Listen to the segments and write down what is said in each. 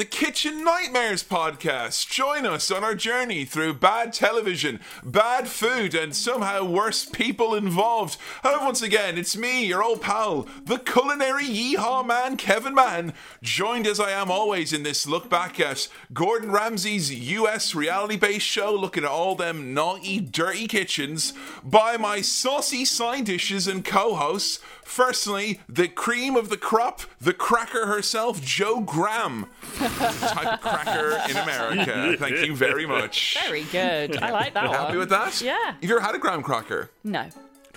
The Kitchen Nightmares podcast. Join us on our journey through bad television, bad food, and somehow worse people involved. And once again, it's me, your old pal, the culinary yeehaw man, Kevin Mann, joined as I am always in this look back at Gordon Ramsay's US reality based show, looking at all them naughty, dirty kitchens, by my saucy side dishes and co hosts. Firstly, the cream of the crop, the cracker herself, Joe Graham. Type of cracker in America. Thank you very much. Very good. I like that one. Happy with that? Yeah. Have you ever had a graham cracker? No.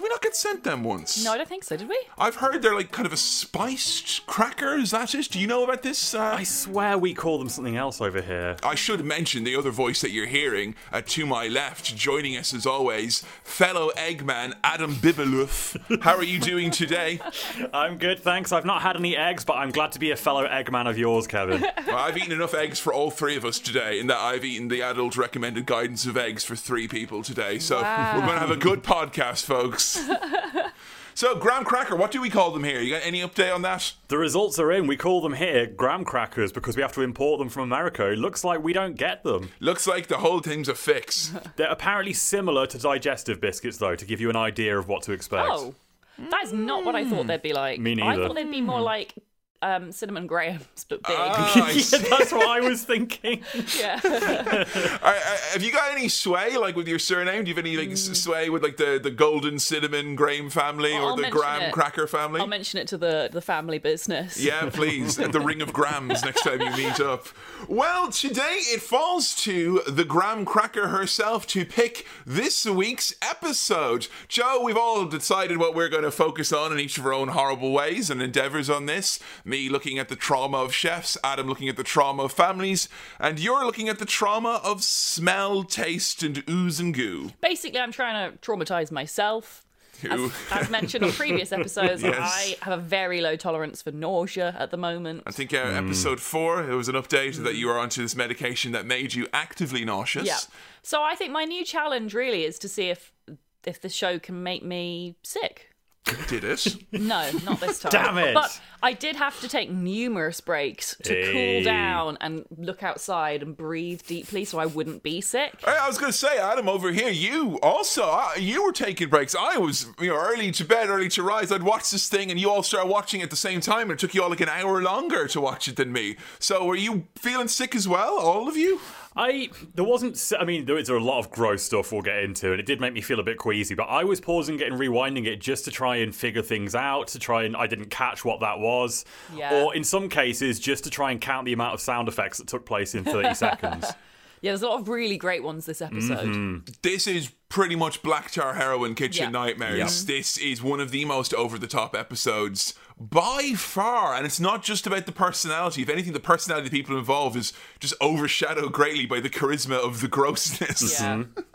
Did we not get sent them once? No, I don't think so, did we? I've heard they're like kind of a spiced cracker. Is that it? Do you know about this? Uh, I swear we call them something else over here. I should mention the other voice that you're hearing uh, to my left, joining us as always, fellow Eggman Adam Bibelouf. How are you doing today? I'm good, thanks. I've not had any eggs, but I'm glad to be a fellow eggman of yours, Kevin. Well, I've eaten enough eggs for all three of us today, in that I've eaten the adult recommended guidance of eggs for three people today. So Wow. we're going to have a good podcast, folks. so, graham cracker, what do we call them here? You got any update on that? the results are in. We call them here graham crackers because we have to import them from America. It looks like we don't get them. Looks like the whole thing's a fix. They're apparently similar to digestive biscuits, though, to give you an idea of what to expect. Oh. That is not what I thought they'd be like. Me neither. I thought they'd be more hmm. like um, cinnamon grahams, but big. Ah, yeah, that's what I was thinking. yeah. Have you got any sway like with your surname? Do you have any like s sway with like the, the golden cinnamon Graham family Well, or I'll the Graham it. cracker family? I'll mention it to the, the family business. Yeah, please. the Ring of Grams next time you meet up. Well, today it falls to the Graham Cracker herself to pick this week's episode. Joe, we've all decided what we're going to focus on in each of our own horrible ways and endeavors on this. Me looking at the trauma of chefs, Adam looking at the trauma of families, and you're looking at the trauma of smell, taste, and ooze and goo. Basically, I'm trying to traumatize myself. As, as mentioned on previous episodes, Yes. I have a very low tolerance for nausea at the moment. I think uh, episode four, it was an update that you were onto this medication that made you actively nauseous. Yeah. So I think my new challenge really is to see if if the show can make me sick. Did it? No, not this time. Damn it. But I did have to take numerous breaks to Hey. cool down and look outside and breathe deeply so I wouldn't be sick. Hey, I was going to say, Adam, over here, you also, uh, you were taking breaks. I was, you know, early to bed, early to rise. I'd watch this thing, and you all started watching at the same time, and it took you all like an hour longer to watch it than me. So, were you feeling sick as well, all of you? I there wasn't. I mean, there is a lot of gross stuff we'll get into, and it did make me feel a bit queasy. But I was pausing it and rewinding it just to try and figure things out. To try and I didn't catch what that was, Yeah. or in some cases, just to try and count the amount of sound effects that took place in thirty seconds. Yeah, there's a lot of really great ones this episode. Mm-hmm. This is pretty much Black Tar Heroin Kitchen Yeah. Nightmares. This is one of the most over the top episodes by far. And it's not just about the personality. If anything, the personality of the people involved is just overshadowed greatly by the charisma of the grossness. Yeah. Mm-hmm.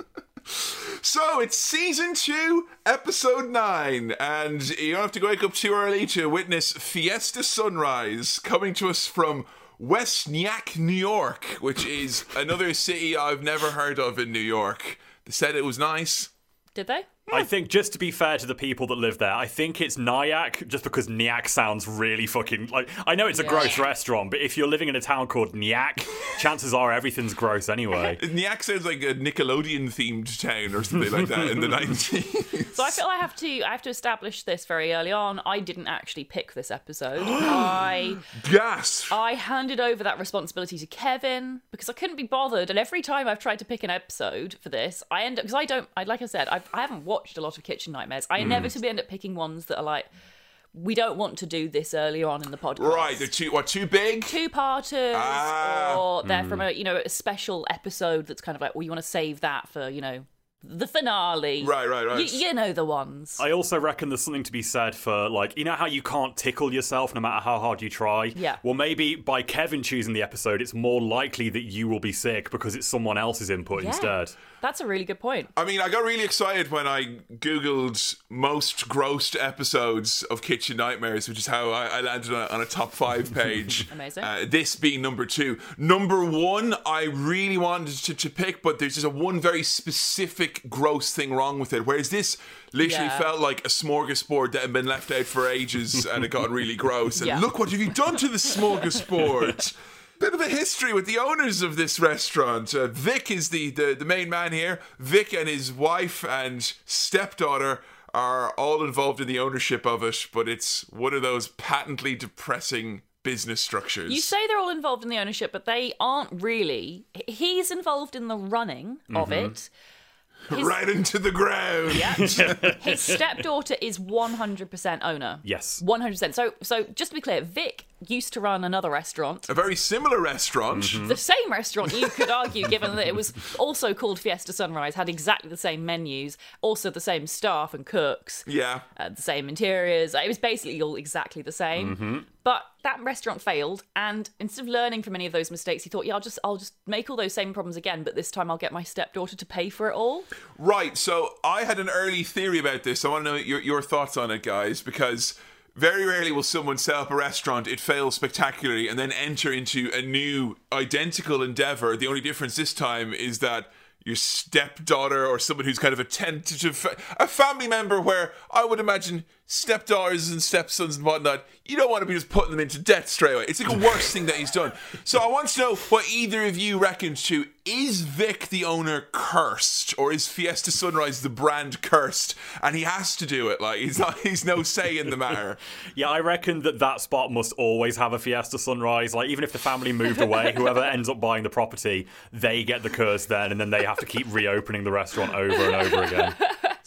So it's season two, episode nine, and you don't have to wake up too early to witness Fiesta Sunrise coming to us from West Nyack, New York, which is another city I've never heard of in New York. They said it was nice. Did they? I think, just to be fair to the people that live there, I think it's Nyack, just because Nyack sounds really fucking like. I know it's a Yeah. gross restaurant, but if you're living in a town called Nyack, chances are everything's gross anyway. Nyack sounds like a Nickelodeon themed town or something like that in the 90s. So I feel I have to I have to establish this very early on. I didn't actually pick this episode. I Gas! I handed over that responsibility to Kevin because I couldn't be bothered. And every time I've tried to pick an episode for this, I end up because I don't. I like I said, I've, I haven't watched a lot of Kitchen Nightmares. I inevitably end up picking ones that are like, we don't want to do this earlier on in the podcast. Right, they're too, what, too big? Two parters, Ah. or they're from a you know a special episode that's kind of like, well, you want to save that for you know the finale. Right, right, right. Y- you know the ones. I also reckon there's something to be said for like you know how you can't tickle yourself no matter how hard you try. Yeah. Well, maybe by Kevin choosing the episode, it's more likely that you will be sick because it's someone else's input Yeah. instead. That's a really good point. I mean, I got really excited when I googled most grossed episodes of Kitchen Nightmares, which is how I, I landed on a, on a top five page. Amazing. Uh, this being number two. Number one, I really wanted to, to pick, but there's just a one very specific gross thing wrong with it. Whereas this literally Yeah. felt like a smorgasbord that had been left out for ages and it got really gross. And Yeah. look what have you done to the smorgasbord. Bit of a history with the owners of this restaurant. Uh, Vic is the, the, the main man here. Vic and his wife and stepdaughter are all involved in the ownership of it, but it's one of those patently depressing business structures. You say they're all involved in the ownership, but they aren't really. He's involved in the running of Mm-hmm. it. His, right into the ground. his stepdaughter is 100% owner. Yes. 100%. So, so just to be clear, Vic used to run another restaurant. A very similar restaurant. Mm-hmm. The same restaurant, you could argue, given that it was also called Fiesta Sunrise, had exactly the same menus, also the same staff and cooks, Yeah. uh, the same interiors. It was basically all exactly the same. Mm-hmm. But that restaurant failed, and instead of learning from any of those mistakes, he thought, "Yeah, I'll just, I'll just make all those same problems again, but this time I'll get my stepdaughter to pay for it all." Right. So I had an early theory about this. I want to know your, your thoughts on it, guys, because very rarely will someone set up a restaurant, it fails spectacularly, and then enter into a new identical endeavor. The only difference this time is that your stepdaughter or someone who's kind of a tentative, fa- a family member where I would imagine stepdaughters and stepsons and whatnot, you don't want to be just putting them into debt straight away. It's like a worse thing that he's done. So I want to know what either of you reckons to is Vic the owner cursed or is Fiesta Sunrise the brand cursed and he has to do it like he's not he's no say in the matter. Yeah, I reckon that that spot must always have a Fiesta Sunrise. Like, even if the family moved away, whoever ends up buying the property, they get the curse then, and then they have to keep reopening the restaurant over and over again.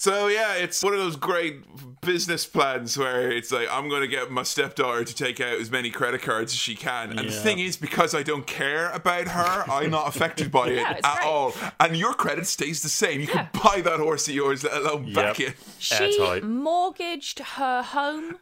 So yeah, it's one of those great business plans where it's like I'm going to get my stepdaughter to take out as many credit cards as she can. And the thing is, because I don't care about her, I'm not affected by it Yeah, it's at great. all. And your credit stays the same. You Yeah. can buy that horse of yours, let alone back Yep. it. She Airtight. mortgaged her home.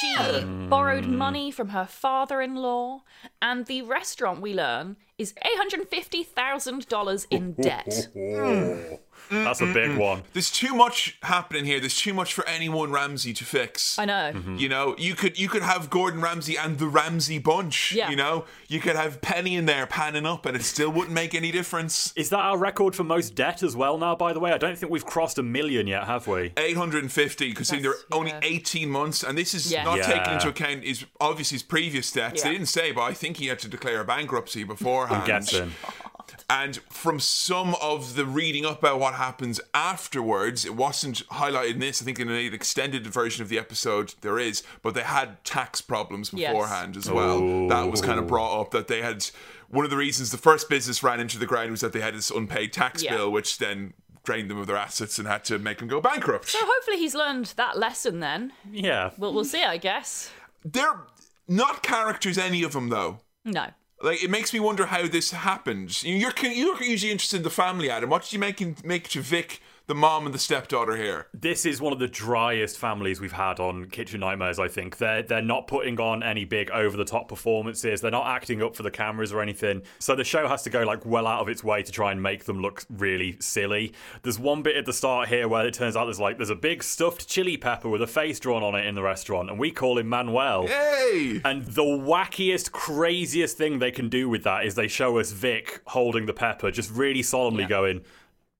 She ah! borrowed money from her father-in-law, and the restaurant we learn is eight hundred fifty thousand dollars in debt. Hmm. Mm, That's a mm, big mm. one. There's too much happening here. There's too much for any one Ramsay to fix. I know. Mm-hmm. You know, you could you could have Gordon Ramsay and the Ramsay bunch. Yeah. You know, you could have Penny in there panning up, and it still wouldn't make any difference. Is that our record for most debt as well now, by the way? I don't think we've crossed a million yet, have we? 850 because there are That's- only yeah. 18 months and this is Yeah. not Yeah. taking into account his obviously his previous debts they didn't say but i think he had to declare bankruptcy beforehand I'm guessing. and from some of the reading up about what happens afterwards it wasn't highlighted in this i think in an extended version of the episode there is but they had tax problems Yes. beforehand as well that was kind of oh. brought up that they had one of the reasons the first business ran into the ground was that they had this unpaid tax Yeah. bill which then drained them of their assets and had to make them go bankrupt So hopefully he's learned that lesson. Then Yeah. we'll we'll see. I guess. They're not characters, any of them, though. No. Like it makes me wonder how this happened. You're you're usually interested in the family, Adam. What did you make in, make to Vic, the mom and the stepdaughter here? This is one of the driest families we've had on Kitchen Nightmares. I think they're they're not putting on any big over the top performances. They're not acting up for the cameras or anything. So the show has to go like well out of its way to try and make them look really silly. There's one bit at the start here where it turns out there's like there's a big stuffed chili pepper with a face drawn on it in the restaurant, and we call him Manuel. Hey, And the wackiest, craziest thing they can do with that is they show us Vic holding the pepper, just really solemnly going,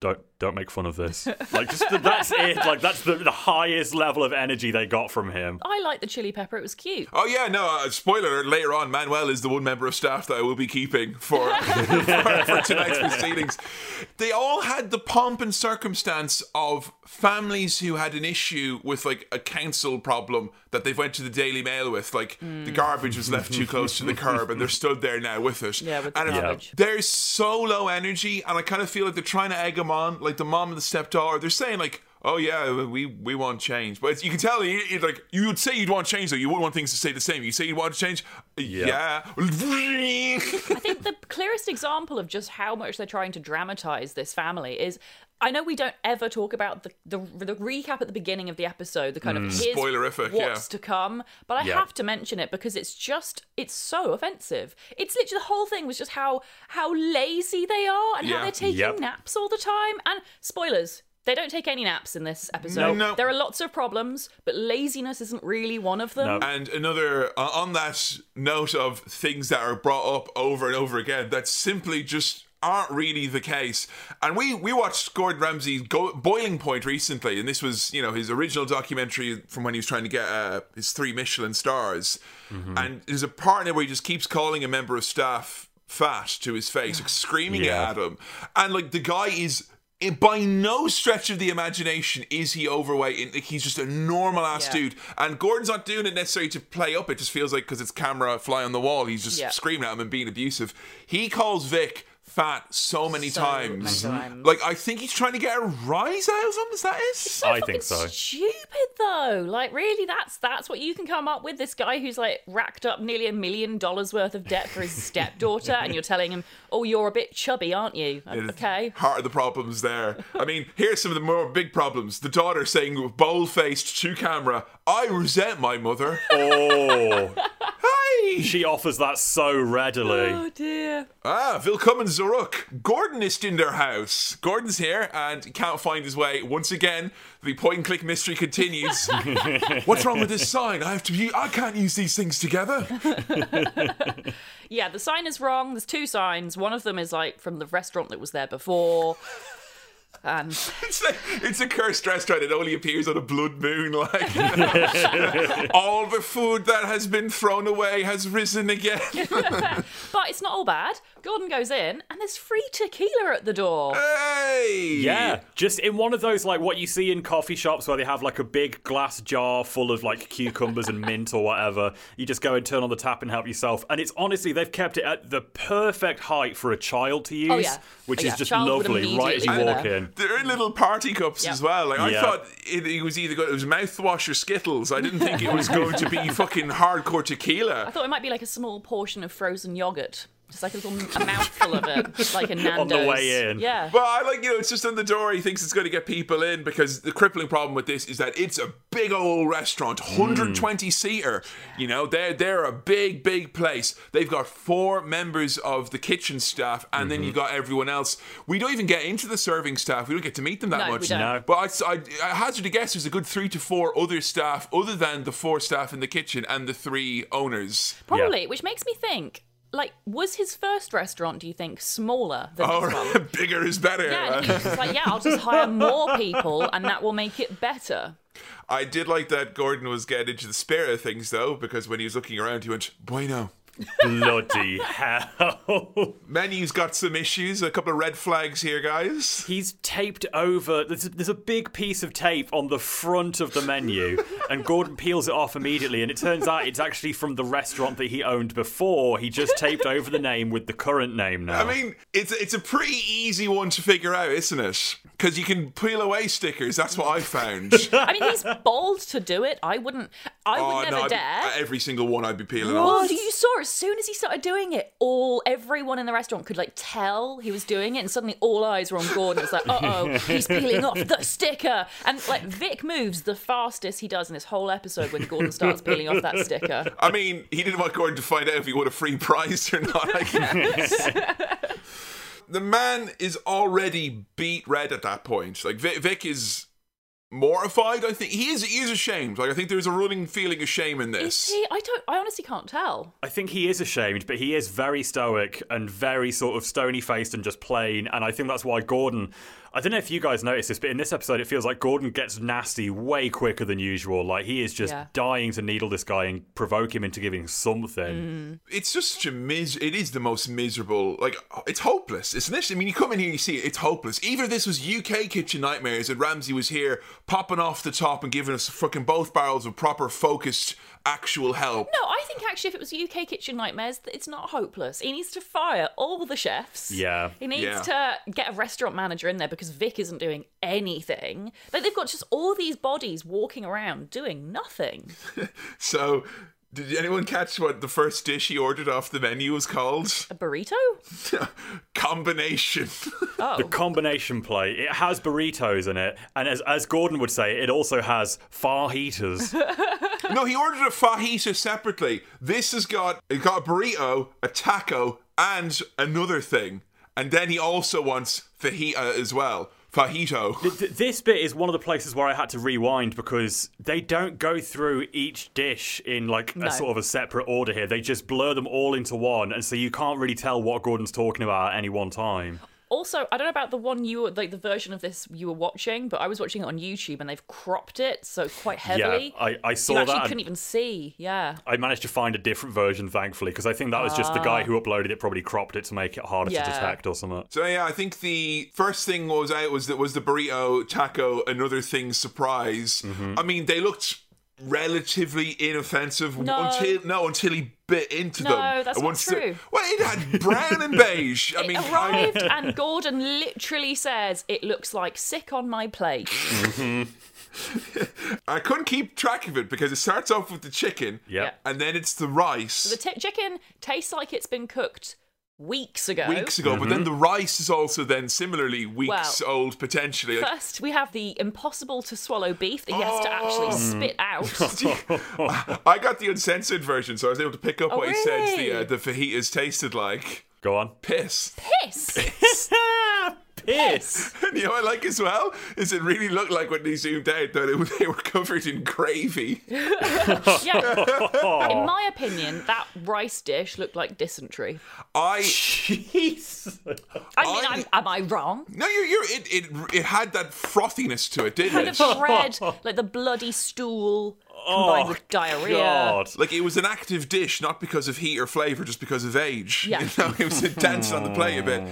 "Don't, don't make fun of this." Like, just that's it. Like, that's the, the highest level of energy they got from him. I like the chili pepper. It was cute. oh yeah, no. Uh, spoiler later on, Manuel is the one member of staff that I will be keeping for for, for tonight's proceedings. They all had the pomp and circumstance of families who had an issue with like a council problem that they went to the Daily Mail with, like the garbage was left too close to the curb, and they're stood there now with it. Yeah, with the and if- garbage. they're so low energy, and I kind of feel like they're trying to egg them on, like the mom and the stepdaughter. They're saying like, "Oh yeah, we we want change," but you can tell you you- like you would say you'd want change though. You wouldn't want things to stay the same. You say you'd want to change, yeah. I think the clearest example of just how much they're trying to dramatize this family is I know we don't ever talk about the the, the recap at the beginning of the episode, the kind of mm. here's Spoilerific, what's yeah. to come, but I Yeah. have to mention it because it's just it's so offensive. It's literally the whole thing was just how how lazy they are and Yeah. how they're taking Yep. naps all the time. And spoilers. They don't take any naps in this episode. No. There are lots of problems, but laziness isn't really one of them. No. And another uh, on that note of things that are brought up over and over again, that simply just aren't really the case. And we we watched Gordon Ramsay's Go- Boiling Point recently, and this was you know his original documentary from when he was trying to get uh, his three Michelin stars. And there's a part in it where he just keeps calling a member of staff fat to his face, like screaming Yeah. at him, and like the guy is. Eh, By no stretch of the imagination is he overweight. and, He's just a normal ass Yeah. dude. And Gordon's not doing it necessarily to play up. It just feels like because it's camera fly on the wall, he's just Yeah. screaming at him and being abusive. He calls Vic fat so many So times. many times. Mm-hmm. Like I think he's trying to get a rise out of him. Is that it? I think so. Stupid though. Like really, that's that's what you can come up with. This guy who's like racked up nearly a million dollars worth of debt for his stepdaughter, and you're telling him, "Oh, you're a bit chubby, aren't you?" Okay. Heart of the problems there. I mean, here's some of the more big problems. The daughter saying bold faced to camera, I resent my mother. Oh, ah, Hey! she offers that so readily. Oh dear. Ah, willkommen zurück. Gordon is in their house. Gordon's here and can't find his way. Once again, the point and click mystery continues. What's wrong with this sign? I have to. I can't use these things together. Yeah, the sign is wrong. There's two signs. One of them is like from the restaurant that was there before. And It's like it's a cursed restaurant. It only appears on a blood moon. Like all the food that has been thrown away has risen again. but it's not all bad. Gordon goes in and there's free tequila at the door. hey, Yeah, just in one of those like what you see in coffee shops where they have like a big glass jar full of like cucumbers and mint or whatever. You just go and turn on the tap and help yourself. And it's honestly they've kept it at the perfect height for a child to oh, use, Oh, yeah. which oh, Yeah, is just child lovely right as you walk go there. in. They're in little party cups Yeah. as well. Like I Yeah. thought it, it was either go- it was mouthwash or Skittles. I didn't think it was going to be fucking hardcore tequila. I thought it might be like a small portion of frozen yogurt. Just like a little a mouthful of it, like a Nando's. On the way in. Yeah. But I like, you know, it's just on the door. He thinks it's going to get people in because the crippling problem with this is that it's a big old restaurant, hmm. 120 seater. You know, they're they're a big, big place. They've got four members of the kitchen staff, and then you've mm-hmm. got everyone else. We don't even get into the serving staff. We don't get to meet them that No, we much. don't. No. But I, I, I hazard a guess there's a good three to four other staff other than the four staff in the kitchen and the three owners. Probably, which makes me think. Like, was his first restaurant? Do you think smaller than Oh, this one? bigger is better. Yeah, and he just like, yeah, I'll just hire more people, and that will make it better. I did like that Gordon was getting into the spirit of things though, because when he was looking around, he went, "Bueno." Bloody hell. Menu's got some issues. A couple of red flags here, guys. He's taped over. There's a, there's a big piece of tape on the front of the menu, and Gordon peels it off immediately. And it turns out it's actually from the restaurant that he owned before. He just taped over the name with the current name now. I mean, it's it's a pretty easy one to figure out, isn't it? Because you can peel away stickers. That's what I found. I mean, he's bold to do it. I wouldn't. I would oh, never Oh, I'd be- dare. every single one I'd be peeling Well, off. you saw as soon as he started doing it, all everyone in the restaurant could like tell he was doing it, and suddenly all eyes were on Gordon. It's like, uh oh, he's peeling off the sticker, and like Vic moves the fastest he does in this whole episode when Gordon starts peeling off that sticker. I mean, he didn't want Gordon to find out if he won a free prize or not. I guess. the man is already beet red at that point. Like Vic, Vic is mortified. I think he is. He is ashamed. Like I think there's a running feeling of shame in Is this. he? I don't. I honestly can't tell. I think he is ashamed, but he is very stoic and very sort of stony faced and just plain. And I think that's why Gordon. I don't know if you guys noticed this, but in this episode, it feels like Gordon gets nasty way quicker than usual. Like he is just Yeah. dying to needle this guy and provoke him into giving something. Mm. It's just such a mis. It is the most miserable. Like it's hopeless, isn't it? I mean, you come in here, you see it. It's hopeless. Either this was UK kitchen nightmares, and Ramsay was here popping off the top and giving us fucking both barrels of proper focused actual help. No, I think actually, if it was UK Kitchen Nightmares, it's not hopeless. He needs to fire all the chefs. Yeah. He needs Yeah. to get a restaurant manager in there because Vic isn't doing anything. Like they've got just all these bodies walking around doing nothing. So, did anyone catch what the first dish he ordered off the menu was called? A burrito? Combination. Oh. The combination plate, it has burritos in it, and as, as Gordon would say, it also has fajitas. no, he ordered a fajita separately. This has got it got a burrito, a taco, and another thing. And then he also wants fajita as well. fajito. This bit is one of the places where I had to rewind because they don't go through each dish in like No. a sort of a separate order here. They just blur them all into one, and so you can't really tell what Gordon's talking about at any one time. Also, I don't know about the one you were like the version of this you were watching, but I was watching it on YouTube and they've cropped it so quite heavily. Yeah, I, I so saw you actually that. couldn't even see. Yeah. I managed to find a different version, thankfully, because I think that was just the guy who uploaded it probably cropped it to make it harder Yeah. to detect or something. So yeah, I think the first thing was out was that was the burrito taco another thing surprise. Mm-hmm. I mean, they looked relatively inoffensive No. until no until he bit into No, them. that's And not once the- true. well, it had brown and beige. I It mean, I, arrived and Gordon literally says it looks like sick on my plate. I couldn't keep track of it because it starts off with the chicken, Yeah. and then it's the rice. The t- chicken tastes like it's been cooked weeks ago. Weeks ago, but Mm-hmm. then the rice is also then similarly weeks Well, old potentially. First, we have the impossible to swallow beef that he has to Oh. actually spit out. I got the uncensored version, so I was able to pick up Oh, what he said the uh, the fajitas tasted like. Go on. Piss. Piss! Piss. And you know what I like as well is it really looked like when they zoomed out that it was, they were covered in gravy. Yeah. In my opinion, that rice dish looked like dysentery. I Jeez. I mean, I- I'm, am I wrong? no, you're, you're it, it it had that frothiness to it, didn't it? Kind it? of bread, like the bloody stool combined Oh, with diarrhea. God. Like it was an active dish, not because of heat or flavor, just because of age. Yeah. You know, it was dancing on the plate a bit.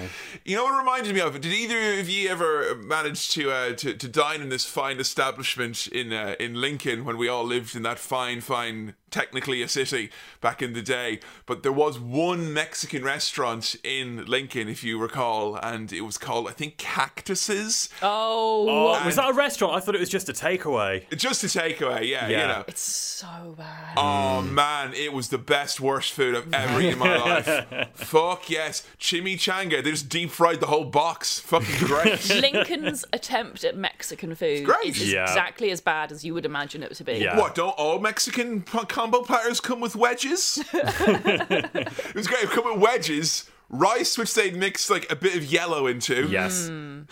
You know what it reminded me of? Did either of you ever manage to uh, to, to dine in this fine establishment in uh, in Lincoln when we all lived in that fine, fine, technically a city back in the day? But there was one Mexican restaurant in Lincoln, if you recall, and it was called I think Cactuses. Oh, Oh, was that a restaurant? I thought it was just a takeaway. Just a takeaway, yeah, you Yeah. know. it's so bad. Oh man, it was the best, worst food I've ever eaten in my life. Fuck yes, chimichanga. They just deep fried the whole box. Fucking great. Lincoln's attempt at Mexican food great. is is Yeah. exactly as bad as you would imagine it to be. Yeah. What? Don't all Mexican p- combo platters come with wedges? it was great. It come with wedges, rice which they'd mix like a bit of yellow into, Yes.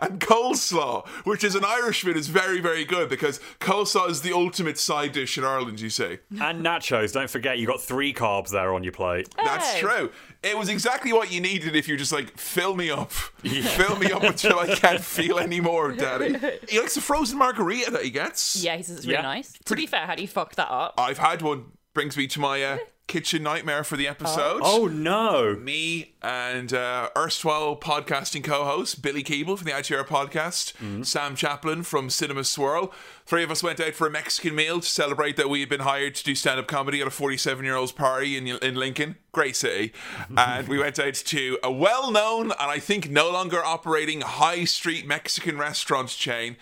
And coleslaw, which as an Irishman is very, very good because coleslaw is the ultimate side dish in Ireland. You say. And nachos. Don't forget, you got three carbs there on your plate. That's Hey. true. It was exactly what you needed if you're just like, fill me up. Fill me up until I can't feel anymore, Daddy. He likes the frozen margarita that he gets. Yeah, he says it's really Yeah. nice. To be fair, how do you fuck that up? I've had one. Brings me to my uh, kitchen nightmare for the episode. Oh, no. Me and uh, erstwhile podcasting co-host Billy Keeble from the ITR podcast, Sam Chaplin from Cinema Swirl. Three of us went out for a Mexican meal to celebrate that we had been hired to do stand-up comedy at a 47-year-old's party in, in Lincoln, great city. and we went out to a well-known and I think no longer operating high street Mexican restaurant chain.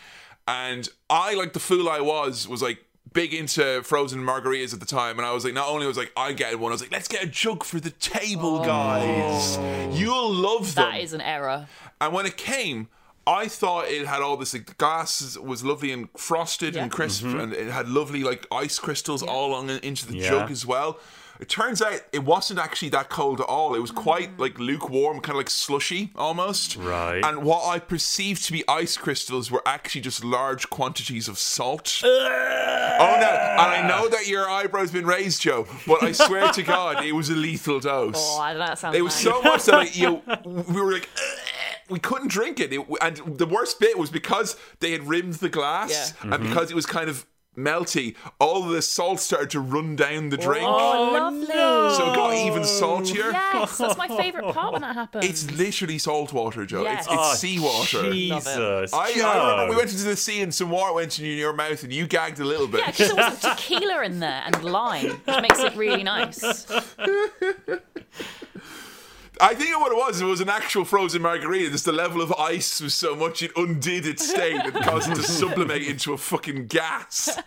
And I, like the fool I was, was like big into frozen margaritas at the time, and I was like, not only was like I get one, I was like, let's get a jug for the table, oh. guys. You'll love them. That is an error. and when it came. I thought it had all this like the glass was lovely and frosted Yeah. and crisp, mm-hmm. and it had lovely like ice crystals all along into the Yeah. jug as well. It turns out it wasn't actually that cold at all. It was quite mm. like lukewarm, kind of like slushy almost. Right. And what I perceived to be ice crystals were actually just large quantities of salt. Oh no! And I know that your eyebrow's been raised, Joe, but I swear to God, it was a lethal dose. Oh, I don't know. That sounds It was nice. so much that like, you know, we were like, we couldn't drink it. It- And the worst bit was because they had rimmed the glass, Yeah. and mm-hmm. because it was kind of melty, all the salt started to run down the drink. Oh, oh lovely. So it got even saltier. Yes, that's my favourite part when that happens. It's literally salt water, Joe. Yes. It's, it's Oh, sewater. Jesus. I, I Joe. remember we went into the sea and some water went into your mouth and you gagged a little bit. yeah, because there wasn't tequila in there and lime, which makes it really nice. I think what it was, it was an actual frozen margarita. Just the level of ice was so much it undid its state and caused it to sublimate into a fucking gas.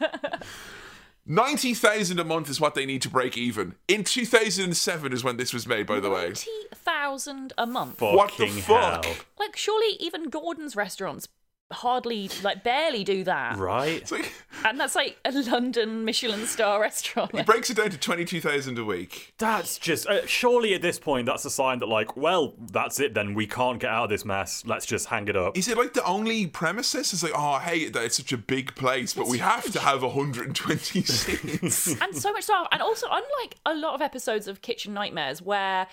90,000 a month is what they need to break even. In 2007 is when this was made, by the way. Twenty thousand a month. What the Fucking fuck? hell. Like, surely even Gordon's restaurants hardly, like, barely do that. Right? It's like, And that's like a London Michelin star restaurant. he breaks it down to 22,000 a week. That's just uh, surely at this point that's a sign that like, well, that's it then. We can't get out of this mess. Let's just hang it up. Is it like the only premises? It's like, oh, hey, that it's such a big place, but we have to have 120 seats. and so much staff. And also, unlike a lot of episodes of Kitchen Nightmares, where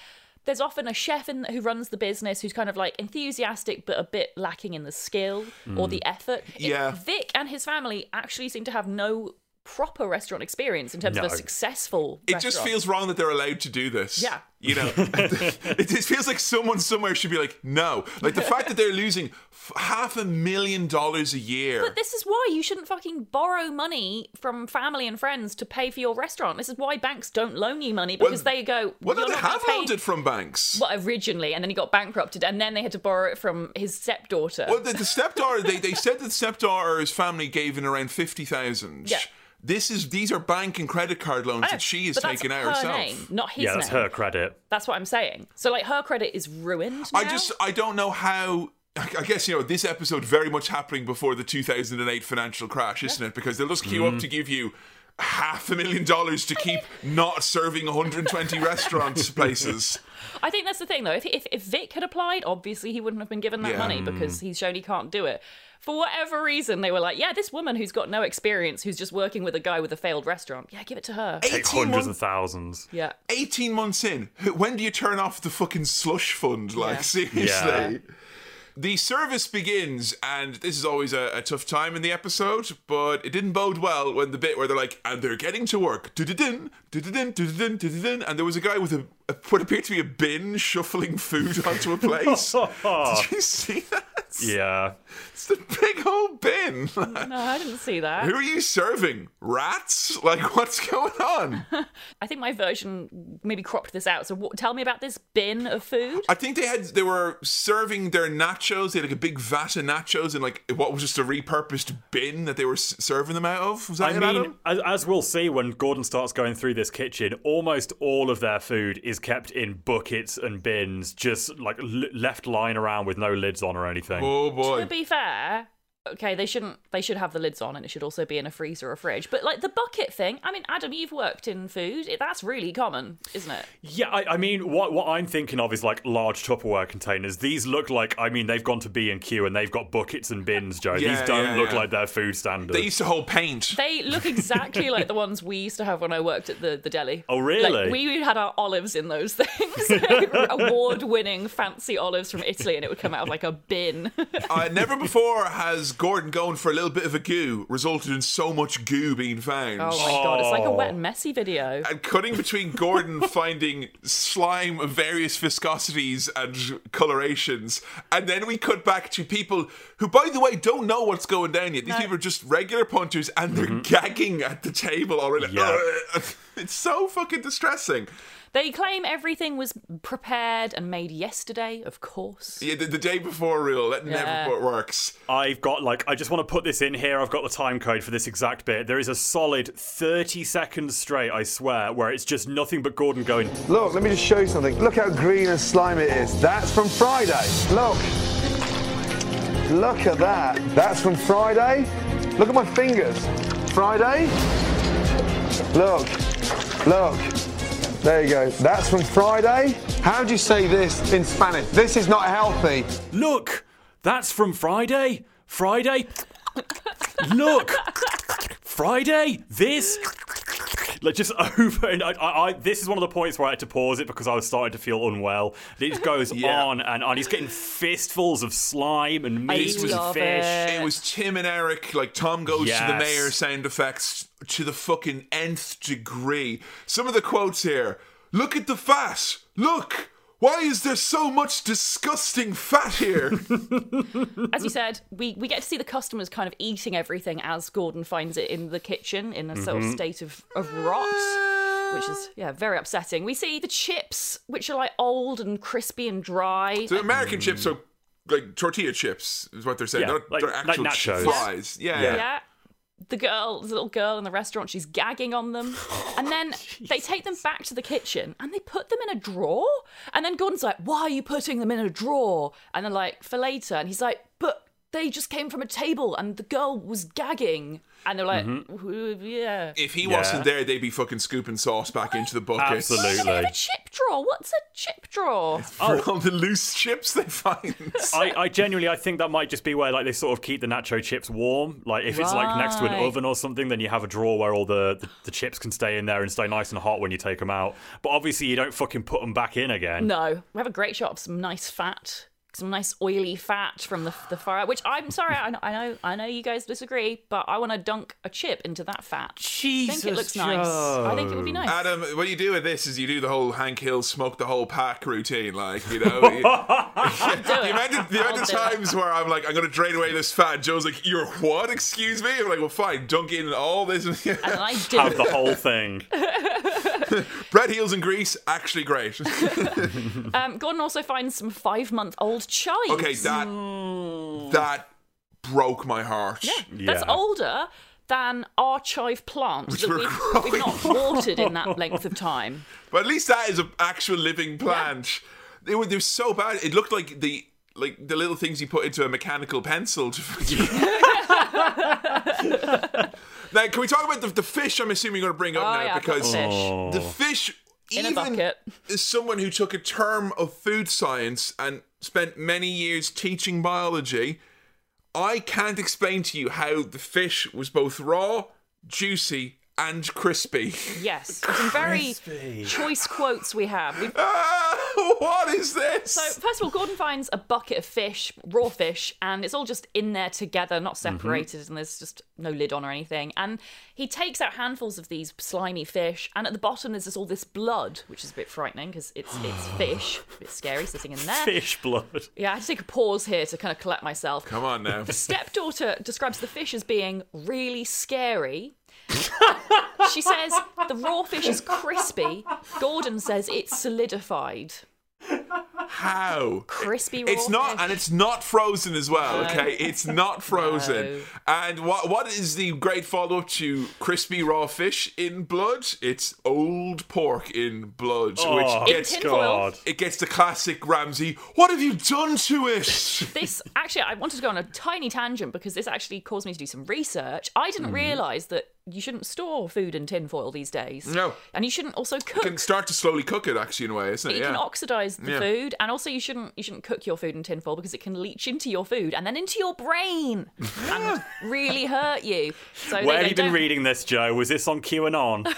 there's often a chef in who runs the business who's kind of like enthusiastic but a bit lacking in the skill or mm. the effort. It- Yeah. Vic and his family actually seem to have no proper restaurant experience in terms of a successful. It just feels wrong that they're allowed to do this. Yeah. You know, it just feels like someone somewhere should be like, no. Like the fact that they're losing f- half a million dollars a year. But this is why you shouldn't fucking borrow money from family and friends to pay for your restaurant. This is why banks don't loan you money because they go. well, no, "You're they have pay-" loaned it from banks. Well, originally, and then he got bankrupted, and then they had to borrow it from his stepdaughter. Well, the, the stepdaughter, they, they said that the stepdaughter's family gave in around 50,000. Yeah. This is these are bank and credit card loans know, that oh, she is taking out her herself. name, not his yeah, that's name. her credit. That's what I'm saying. So like her credit is ruined. I just I don't know how. I I guess you know this episode very much happening before the 2008 financial crash, isn't it? Because they'll just queue up mm-hmm. to give you half a million dollars to keep not serving 120 restaurant places. I think that's the thing though. If, if if Vic had applied, obviously he wouldn't have been given that Yeah. money because mm. he's shown he can't do it. For whatever reason, they were like, "Yeah, this woman who's got no experience, who's just working with a guy with a failed restaurant. Yeah, give it to her." Take 18 hundreds months, of thousands. Yeah. 18 months in, when do you turn off the fucking slush fund? Like, Yeah. seriously. Yeah. The service begins, and this is always a, a tough time in the episode, but it didn't bode well when the bit where they're like, and they're getting to work, and there was a guy with a, a what appeared to be a bin shuffling food onto a place. Did you see that? Yeah. It's the big old bin. No, I didn't see that. Who are you serving? Rats? Like, what's going on? I think my version maybe cropped this out. So what, tell me about this bin of food. I think they had they were serving their nachos. They had like a big vat of nachos and like what was just a repurposed bin that they were s- serving them out of. Was that I it, mean, Adam? as, as we'll see when Gordon starts going through this kitchen, almost all of their food is kept in buckets and bins, just like l- left lying around with no lids on or anything. Oh To be fair, okay, they shouldn't. They should have the lids on, and it should also be in a freezer or fridge. But like the bucket thing, I mean, Adam, you've worked in food. It, that's really common, isn't it? Yeah, I, I mean, what what I'm thinking of is like large Tupperware containers. These look like, I mean, they've gone to B and Q and they've got buckets and bins, Joe. Yeah, These don't yeah, look yeah. like they're food standard. They used to hold paint. They look exactly like the ones we used to have when I worked at the, the deli. Oh, really? Like, we had our olives in those things. Award winning fancy olives from Italy, and it would come out of like a bin. uh, never before has Gordon going for a little bit of a goo resulted in so much goo being found. Oh my god, it's like a Oh. wet and oh. messy video. and cutting between Gordon finding slime of various viscosities and colorations, and then we cut back to people who, by the way, don't know what's going down yet. These people are just regular punters, and they're mm-hmm. gagging at the table already. Yeah. It's so fucking distressing. They claim everything was prepared and made yesterday, of course. Yeah, the, the day before rule that Yeah. never works. I've got like I just want to put this in here. I've got the time code for this exact bit. There is a solid 30 seconds straight, I swear, where it's just nothing but Gordon going, Look, let me just show you something. Look how green and slimy it is. That's from Friday. Look. Look at that. That's from Friday. Look at my fingers. Friday. Look. Look. There you go. That's from Friday. How do you say this in Spanish? This is not healthy. Look, that's from Friday. Friday. Look, Friday. This. Like just over and I, I, I, this is one of the points where I had to pause it because I was starting to feel unwell. It just goes Yeah. on and on. He's getting fistfuls of slime and meat I and fish. it. It was Tim and Eric, like Tom goes to the mayor sound effects to the fucking nth degree. Some of the quotes here Look at the fat! Look! Why is there so much disgusting fat here? As you said, we, we get to see the customers kind of eating everything as Gordon finds it in the kitchen in a sort Mm-hmm. of state of, of rot, which is, yeah, very upsetting. We see the chips, which are like old and crispy and dry. the American chips are like tortilla chips, is what they're saying. Yeah, they're, like- they're like actual nachos. fries. Yeah. Yeah. Yeah. The girl, the little girl in the restaurant, she's gagging on them. And then oh, they take them back to the kitchen and they put them in a drawer. And then Gordon's like, Why are you putting them in a drawer? And they're like, For later. And he's like, But they just came from a table and the girl was gagging. And they're like, mm-hmm. "Wh- yeah. If he Yeah. wasn't there, they'd be fucking scooping sauce back into the bucket. Absolutely. A bit a chip drawer. What's a chip drawer? For oh. all the loose chips they find. I, I genuinely I think that might just be where like they sort of keep the nacho chips warm. Like if it's like next to an Right. oven or something, then you have a drawer where all the, the, the chips can stay in there and stay nice and hot when you take them out. But obviously you don't fucking put them back in again. No, we have a great shot of some nice fat, some nice oily fat from the the fire. Which I'm sorry, I know, I know, I know you guys disagree, but I want to dunk a chip into that fat. Jesus, I think it looks nice. I think it would be nice. Adam, what you do with this is you do the whole Hank Hill smoke the whole pack routine, like you know. you- Do the it. amount of, the amount of do it. times where I'm like, I'm gonna drain away this fat. and Joe's like, you're what? Excuse me? I'm like, well, fine, dunk in all this. And I do. Have the whole thing. Bread heels and grease, actually great. Um, Gordon also finds some five month old chives. okay, that hmm. that broke my heart. That's Yeah. older than our chive plant that were we've, we've not watered in that length of time. But at least that is an actual living plant. They were they were so bad. It looked like the like the little things you put into a mechanical pencil. To now, can we talk about the, the fish? I'm assuming you're going to bring up Oh, now yeah, I've got because fish. Oh. the fish. In a even bucket. as someone who took a term of food science and spent many years teaching biology, I can't explain to you how the fish was both raw, juicy, and crispy. Yes, some very choice quotes we have. We've Ah, what is this? So first of all, Gordon finds a bucket of fish, raw fish, and it's all just in there together, not mm-hmm. separated, and there's just no lid on or anything. And he takes out handfuls of these slimy fish, and at the bottom there's just all this blood, which is a bit frightening because it's it's fish, a bit scary sitting in there. Fish blood. Yeah, I had to take a pause here to kind of collect myself. Come on now. Stepdaughter describes the fish as being really scary. she says the raw fish is crispy. Gordon says it's solidified. How? Crispy raw It's not, fish. and it's not frozen as well. Okay, it's not frozen. No. And what what is the great follow up to crispy raw fish in blood? It's old pork in blood, Oh, which gets. God. it gets the classic Ramsay. What have you done to it? this actually i wanted to go on a tiny tangent because this actually caused me to do some research i Mm-hmm. didn't realize that you shouldn't store food in tinfoil these days No. and you shouldn't also cook You can start to slowly cook it, actually, in a way, isn't it? you Yeah. can oxidize the Yeah. food and also you shouldn't you shouldn't cook your food in tinfoil because it can leach into your food and then into your brain and really hurt you so Where have you been don't- reading this, Joe? Was this on QAnon?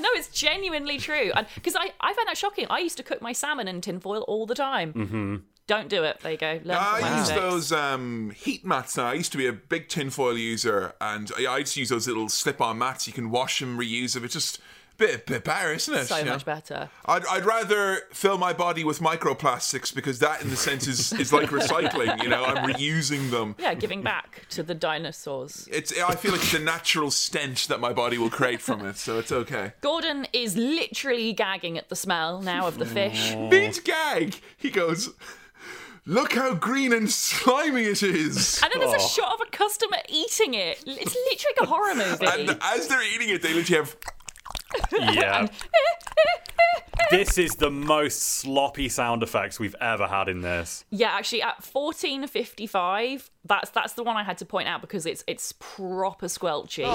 no it's genuinely true and because I, I found that shocking i used to cook my salmon in tinfoil all the time mm-hmm. Don't do it there you go Learn I use those um, heat mats now. I used to be a big tinfoil user, and I I used to use those little slip-on mats. You can wash them, reuse them. It's just a bit, bit better, isn't it? so You know? much better I'd, I'd rather fill my body with microplastics because that, in the sense, is, is like recycling. You know, I'm reusing them. yeah giving back to the dinosaurs It's I feel like it's a natural stench that my body will create from it, so it's okay. Gordon is literally gagging at the smell now of the fish. Beat gag. He goes. Look how green and slimy it is. And then there's a shot of a customer eating it. It's literally like a horror movie. And as they're eating it, they literally have. yeah. this is the most sloppy sound effects we've ever had in this. yeah, actually at 14:55, that's that's the one I had to point out because it's it's proper squelchy.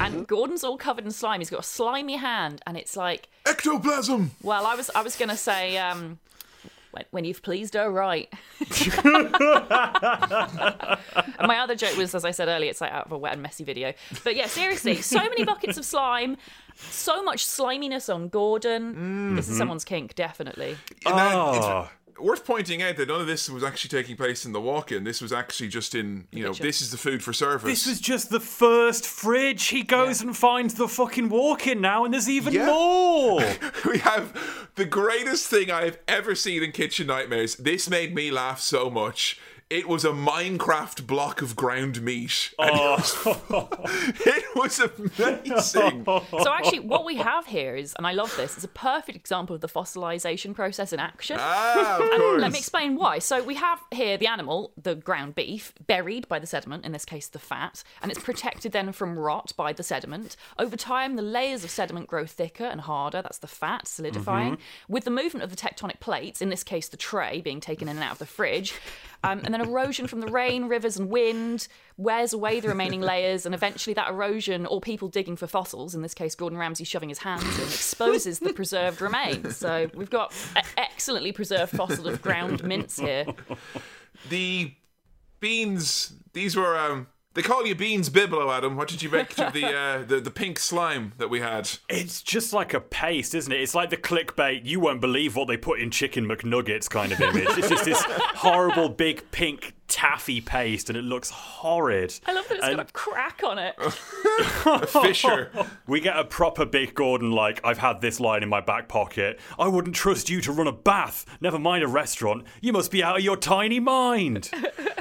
And Gordon's all covered in slime. He's got a slimy hand, and it's like, Ectoplasm! well, I was I was gonna say, um, when, when you've pleased her right. and my other joke was, as I said earlier, it's like out of a wet and messy video. But yeah, seriously, so many buckets of slime, so much sliminess on Gordon. This is mm-hmm. someone's kink, definitely. Oh. It's worth pointing out that none of this was actually taking place in the walk-in. This was actually just in, you know, kitchen. this is the food for service. This was just the first fridge. He goes and finds the fucking walk in now, and there's even Yeah. more. we have the greatest thing I've ever seen in Kitchen Nightmares. This made me laugh so much. It was a Minecraft block of ground meat. And Oh. it was amazing. So actually, what we have here is, and I love this, it's a perfect example of the fossilization process in action. ah, of And course. let me explain why. So we have here the animal, the ground beef, buried by the sediment, in this case the fat, and it's protected then from rot by the sediment. Over time, the layers of sediment grow thicker and harder, that's the fat solidifying. With the movement of the tectonic plates, in this case the tray being taken in and out of the fridge, Um, and then erosion from the rain, rivers, and wind wears away the remaining layers, and eventually that erosion, or people digging for fossils, in this case Gordon Ramsay shoving his hands in, exposes the preserved remains. So we've got an excellently preserved fossil of ground mince here. The beans, these were, um, they call you Beans Biblo, Adam. What did you make of the, uh, the the pink slime that we had? It's just like a paste, isn't it? It's like the clickbait, you won't believe what they put in Chicken McNuggets kind of image. it's just this horrible big pink taffy paste and it looks horrid. I love that it's And- got a crack on it. Fisher. We get a proper big Gordon like, I've had this line in my back pocket. I wouldn't trust you to run a bath, never mind a restaurant. You must be out of your tiny mind.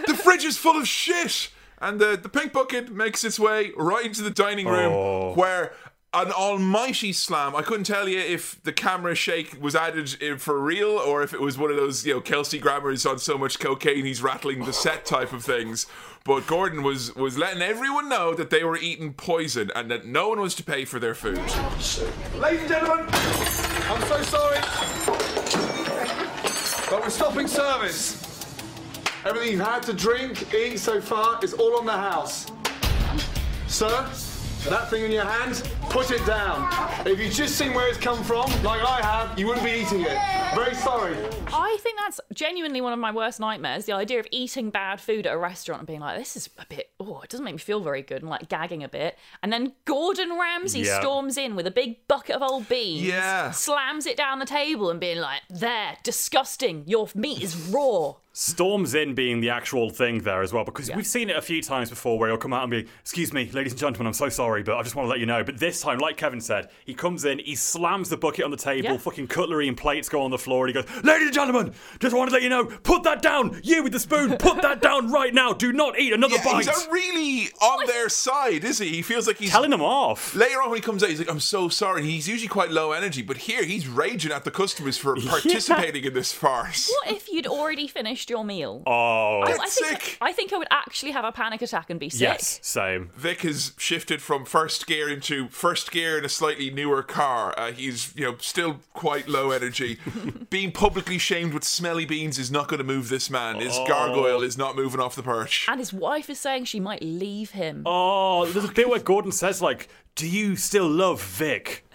the fridge is full of shit. And the, the pink bucket makes its way right into the dining room Oh. where an almighty slam. I couldn't tell you if the camera shake was added in for real or if it was one of those, you know, Kelsey Grammer's on so much cocaine he's rattling the set type of things. But Gordon was was letting everyone know that they were eating poison and that no one was to pay for their food. Ladies and gentlemen, I'm so sorry, but we're stopping service. Everything you've had to drink, eat so far is all on the house. Sir, that thing in your hand, put it down. If you'd just seen where it's come from, like I have, you wouldn't be eating it. Very sorry. I think that's genuinely one of my worst nightmares. The idea of eating bad food at a restaurant and being like, this is a bit, oh, it doesn't make me feel very good, and like gagging a bit. And then Gordon Ramsay Yeah. storms in with a big bucket of old beans, Yeah. slams it down the table and being like, there, disgusting, your meat is raw. Storms in being the actual thing there as well, because we've seen it a few times before where he'll come out and be, Excuse me, ladies and gentlemen, I'm so sorry, but I just want to let you know. But this time, like Kevin said, he comes in, he slams the bucket on the table, Yeah. fucking cutlery and plates go on the floor, and he goes, Ladies and gentlemen, just want to let you know, put that down, you with the spoon, put that down right now, do not eat another Yeah, bite. he's not really on their side, is he? He feels like he's Telling them off. Later on, when he comes out, he's like, "I'm so sorry." He's usually quite low energy, but here he's raging at the customers for participating in this farce. What if you'd already finished your meal? Oh, I, I think, sick. I think I would actually have a panic attack and be sick. yes, same. Vic has shifted from first gear into first gear in a slightly newer car. Uh, he's, you know, still quite low energy. Being publicly shamed with smelly beans is not going to move this man. His gargoyle is not moving off the perch. And his wife is saying she might leave him. Oh, there's a bit where Gordon says, like, Do you still love Vic?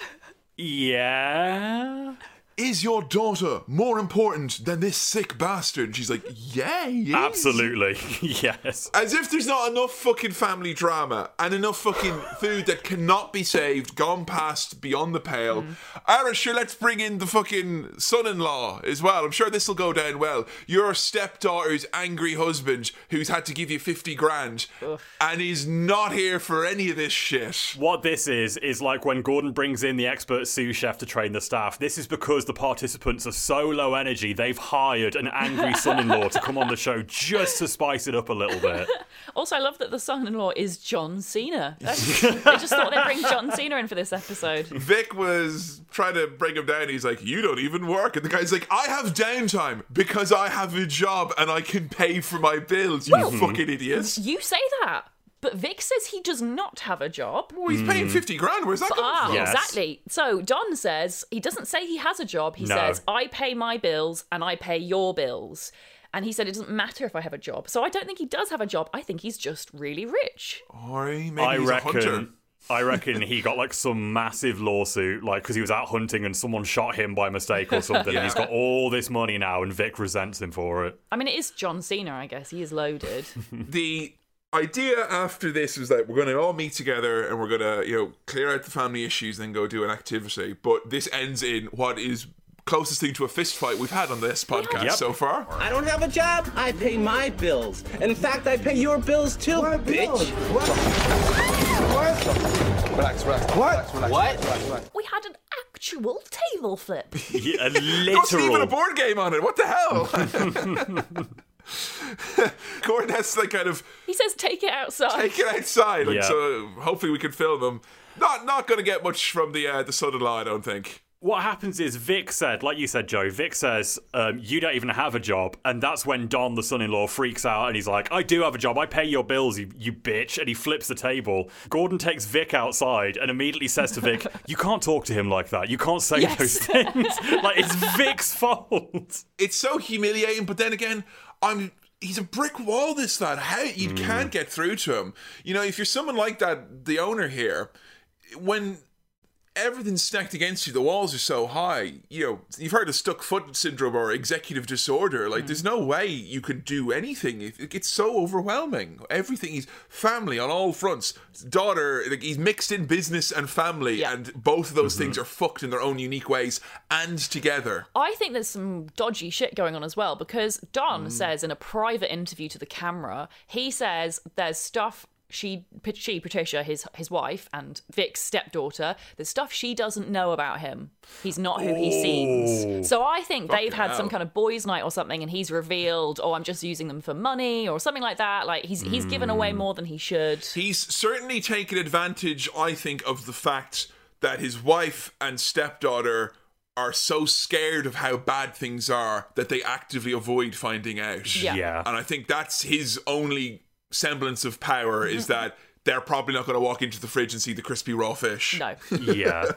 Yeah. Is your daughter more important than this sick bastard? And she's like, Yeah, he is. Absolutely. yes. As if there's not enough fucking family drama and enough fucking food that cannot be saved, gone past beyond the pale. Mm. Ira, sure, let's bring in the fucking son in law as well. I'm sure this will go down well. Your stepdaughter's angry husband who's had to give you 50 grand and is not here for any of this shit. What this is, is like when Gordon brings in the expert sous chef to train the staff. This is because the participants are so low energy, they've hired an angry son in law to come on the show just to spice it up a little bit. Also, I love that the son-in-law is John Cena. I just thought they'd bring John Cena in for this episode. Vic was trying to bring him down. He's like, You don't even work. And the guy's like, I have downtime because I have a job and I can pay for my bills, you fucking idiots. You say that, but Vic says he does not have a job. Well, he's paying 50 grand. Where's that coming Ah, from? Yes. exactly. So Don says he doesn't say he has a job. He No. says I pay my bills and I pay your bills. And he said it doesn't matter if I have a job. So I don't think he does have a job. I think he's just really rich. Or maybe I he's a hunter. reckon. I reckon he got like some massive lawsuit, like because he was out hunting and someone shot him by mistake or something, and he's got all this money now, and Vic resents him for it. I mean, it is John Cena, I guess. He is loaded. The idea after this was that we're going to all meet together and we're going to, you know, clear out the family issues and then go do an activity. But this ends in what is closest thing to a fist fight we've had on this podcast Yep. so far. I don't have a job. I pay my bills. In fact, I pay your bills too, bitch. What? Relax, relax. What? What? we had an actual table flip. Yeah, a Wasn't even a board game on it. What the hell? Gordon has to like kind of He says, take it outside. take it outside, like, Yeah. so hopefully we can film them. Not not going to get much from the uh, the son-in-law, I don't think. What happens is Vic said, like you said, Joe. Vic says, um, "You don't even have a job," and that's when Don, the son-in-law, freaks out and he's like, "I do have a job. I pay your bills, you, you bitch!" And he flips the table. Gordon takes Vic outside and immediately says to Vic, "You can't talk to him like that. You can't say Yes. those things. like it's Vic's fault." it's so humiliating. But then again, I'm he's a brick wall. This lad, how you can't mm. get through to him. You know, if you're someone like that, the owner here, when everything's stacked against you, the walls are so high. You know, you've heard of stuck foot syndrome or executive disorder. Like, there's no way you could do anything. It, it gets so overwhelming. Everything he's family on all fronts. Daughter, like he's mixed in business and family, Yeah. and both of those mm-hmm. things are fucked in their own unique ways and together. I think there's some dodgy shit going on as well because Don mm. says in a private interview to the camera, he says there's stuff she, she Patricia, his his wife, and Vic's stepdaughter, the stuff she doesn't know about him. He's not who he seems. So I think they've had some kind of boys' night or something, and he's revealed, oh, I'm just using them for money or something like that. Like he's he's given away hmm. more than he should. He's certainly taken advantage, I think, of the fact that his wife and stepdaughter are so scared of how bad things are that they actively avoid finding out. Yeah. Yeah. And I think that's his only semblance of power is mm-hmm. that they're probably not going to walk into the fridge and see the crispy raw fish. No. Yeah.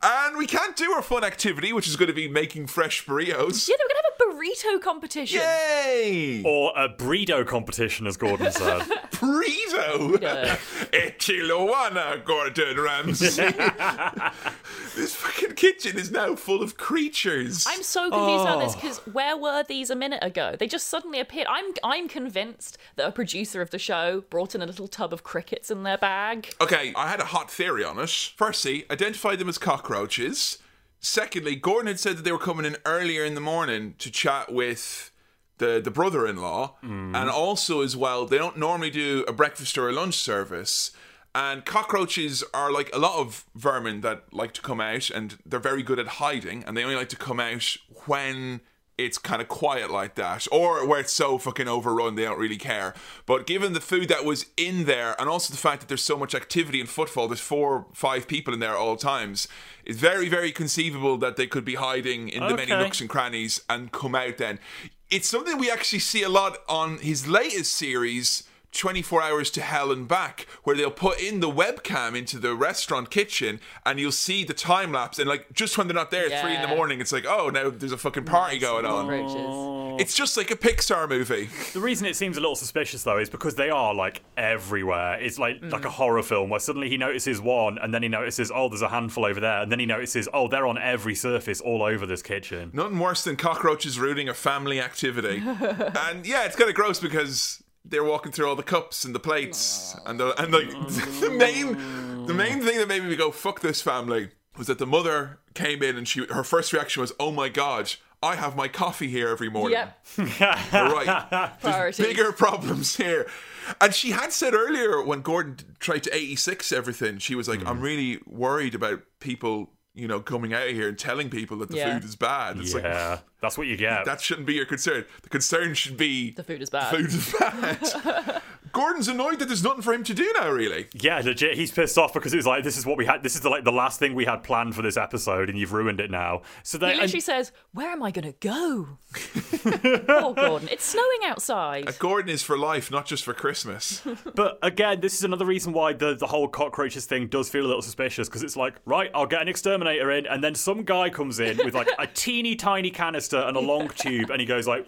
And we can't do our fun activity, which is going to be making fresh burritos. Yeah, they were gonna have a burrito competition. Yay! or a Breedo competition, as Gordon said. burrito. Yeah. A Tijuana, Gordon Ramsay. this fucking kitchen is now full of creatures. I'm so confused about Oh. this because where were these a minute ago? They just suddenly appeared. I'm I'm convinced that a producer of the show brought in a little tub of crickets in their bag. Okay, I had a hot theory on it. Firstly, identify them as cockroaches. Secondly, Gordon had said that they were coming in earlier in the morning to chat with the the brother-in-law, mm. and also as well, they don't normally do a breakfast or a lunch service. And cockroaches are like a lot of vermin that like to come out, and they're very good at hiding, and they only like to come out when it's kind of quiet like that, or where it's so fucking overrun they don't really care. But given the food that was in there, and also the fact that there's so much activity and footfall, there's four, five people in there at all times. It's very, very conceivable that they could be hiding in the many nooks and crannies and come out. Then it's something we actually see a lot on his latest series. 24 hours to hell and back where they'll put in the webcam into the restaurant kitchen and you'll see the time lapse and like just when they're not there at three in the morning it's like oh now there's a fucking party going on Cockroaches. it's just like a Pixar movie. The reason it seems a little suspicious though is because they are like everywhere. It's like like Mm. a horror film where suddenly he notices one and then he notices oh there's a handful over there and then he notices oh they're on every surface all over this kitchen. Nothing worse than cockroaches ruining a family activity. and yeah, it's kind of gross because they're walking through all the cups and the plates and the and like the main the main thing that made me go fuck this family was that the mother came in and she her first reaction was oh my god I have my coffee here every morning. Yep. Right. Priorities. bigger problems here. And she had said earlier when Gordon tried to 86 everything, she was like, Hmm. I'm really worried about people, you know, coming out here and telling people that the Yeah. food is bad. It's like, that's what you get. that shouldn't be your concern. The concern should be The food is bad. food is bad. Gordon's annoyed that there's nothing for him to do now, really. Yeah, legit. He's pissed off because it was like this is what we had. This is the, like the last thing we had planned for this episode, and you've ruined it now. So He they literally and- says, "Where am I going to go?" Poor Gordon. It's snowing outside. A Gordon is for life, not just for Christmas. But again, this is another reason why the, the whole cockroaches thing does feel a little suspicious because it's like, right, I'll get an exterminator in, and then some guy comes in with like a teeny tiny canister and a long tube, and he goes like,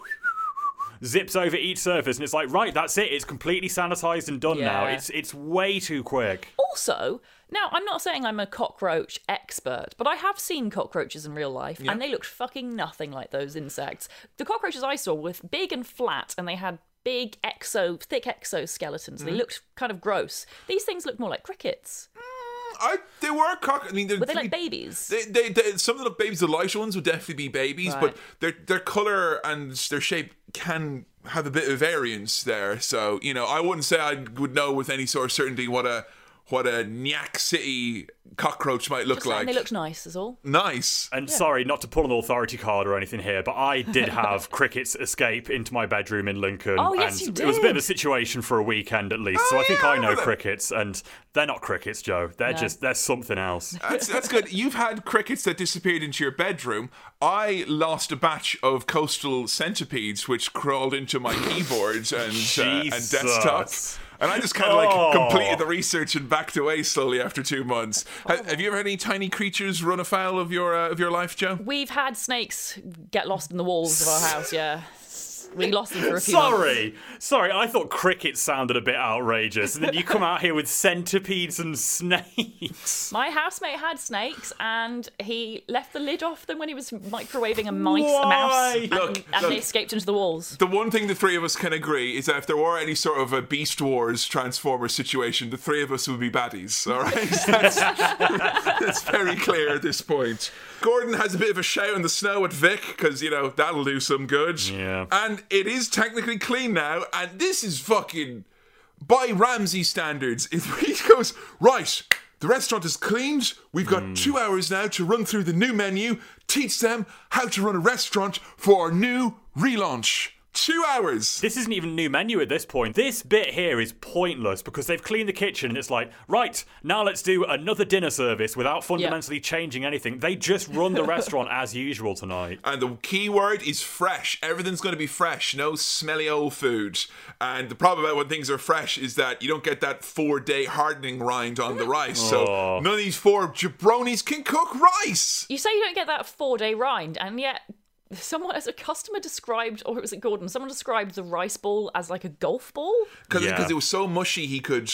zips over each surface, and it's like, right, that's it. It's completely sanitized and done now. It's it's way too quick. Also, now I'm not saying I'm a cockroach expert, but I have seen cockroaches in real life, and they looked fucking nothing like those insects. The cockroaches I saw were big and flat, and they had big exo, thick exoskeletons. Mm-hmm. They looked kind of gross. These things look more like crickets. I, they were cock. I mean, they're Were they like babies? They, they, they, some of the babies, the lighter ones, would definitely be babies, Right. but their their color and their shape can have a bit of variance there. So you know, I wouldn't say I would know with any sort of certainty what a what a Nyack City cockroach might look Just saying like. they looked nice, is all. nice. And sorry, not to pull an authority card or anything here, but I did have crickets escape into my bedroom in Lincoln. Oh, yes, and you It was a bit of a situation for a weekend at least. so Oh, I think yeah, I I know remember that. crickets, and they're not crickets, Joe. They're just they're something else. That's, that's good. You've had crickets that disappeared into your bedroom. I lost a batch of coastal centipedes which crawled into my keyboards and, uh, and Jesus. desktop. And I just kind of like Oh. completed the research and backed away slowly after two months. Ha- Have you ever had any tiny creatures run afoul of your uh, of your life, Joe? We've had snakes get lost in the walls of our house, yeah. We lost them for a few months. Sorry, sorry. I thought cricket sounded a bit outrageous, and then you come out here with centipedes and snakes. My housemate had snakes, and he left the lid off them when he was microwaving a mice, a mouse, and, Look, and look. they escaped into the walls. The one thing the three of us can agree is that if there were any sort of a Beast Wars Transformers situation, the three of us would be baddies. All right, that's, that's very clear at this point. Gordon has a bit of a shout in the snow at Vic because you know that'll do some good. Yeah. and it is technically clean now, and this is fucking by Ramsay standards. If he goes right. The restaurant is cleaned. We've got hmm. two hours now to run through the new menu, teach them how to run a restaurant for our new relaunch. Two hours. This isn't even a new menu at this point. This bit here is pointless because they've cleaned the kitchen and it's like, right, now let's do another dinner service without fundamentally changing anything. They just run the restaurant as usual tonight. And the key word is fresh. Everything's going to be fresh, no smelly old food. And the problem about when things are fresh is that you don't get that four day hardening rind on the rice. So oh. none of these four jabronis can cook rice. You say you don't get that four day rind, and yet someone as a customer described, or it was it Gordon? Someone described the rice ball as like a golf ball. Because Yeah. it was so mushy, he could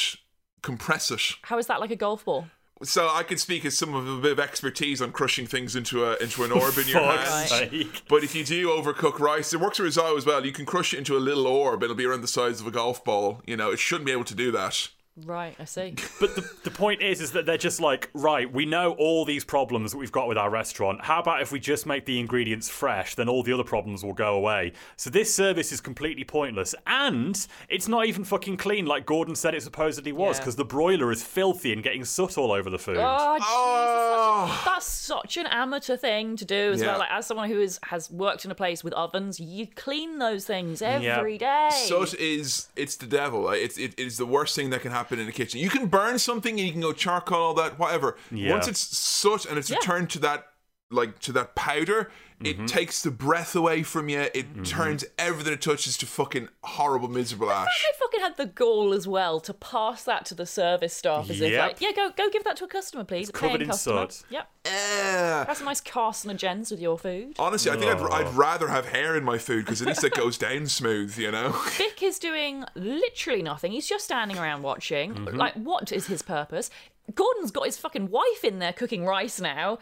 compress it. How is that like a golf ball? So I could speak as some of a bit of expertise on crushing things into a into an orb in your Fuck's hand. sake. But if you do overcook rice, it works for risotto as well. You can crush it into a little orb. It'll be around the size of a golf ball. You know, it shouldn't be able to do that. Right, I see. But the, the point is, is that they're just like, right, we know all these problems that we've got with our restaurant. How about if we just make the ingredients fresh, then all the other problems will go away. So this service is completely pointless. And it's not even fucking clean like Gordon said it supposedly was, Yeah. because the broiler is filthy and getting soot all over the food. Oh, Oh. Jesus, that's such an amateur thing to do as Yeah. well. Like as someone who is, has worked in a place with ovens, you clean those things Yeah. every day. Soot is it's the devil. It's it, it is the worst thing that can happen in the kitchen. You can burn something and you can go charcoal, all that, whatever. Yeah. Once it's soot and it's Yeah. returned to that like to that powder, Mm-hmm. it takes the breath away from you. It turns everything it touches to fucking horrible, miserable ash. They fucking had the gall as well to pass that to the service staff as if like, yeah, go go give that to a customer, please. a covered paying in customer. soot. Yep. Have some nice carcinogens with your food. Honestly, I think I'd, I'd rather have hair in my food because at least it goes down smooth, you know? Vic is doing literally nothing. He's just standing around watching. Mm-hmm. Like, what is his purpose? Gordon's got his fucking wife in there cooking rice now.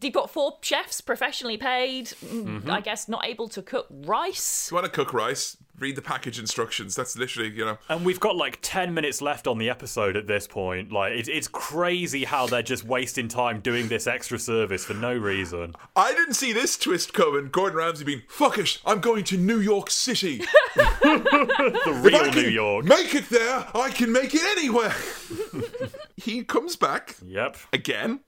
You've got four chefs professionally paid. mm, Mm-hmm. I guess not able to cook rice. you want to cook rice? Read the package instructions. That's literally, you know. And we've got like 10 minutes left on the episode at this point. Like, it, it's crazy how they're just wasting time doing this extra service for no reason. I didn't see this twist coming. Gordon Ramsay being, fuckish. I'm going to New York City. The If real I can New York. Make it there, I can make it anywhere. he comes back Yep. again.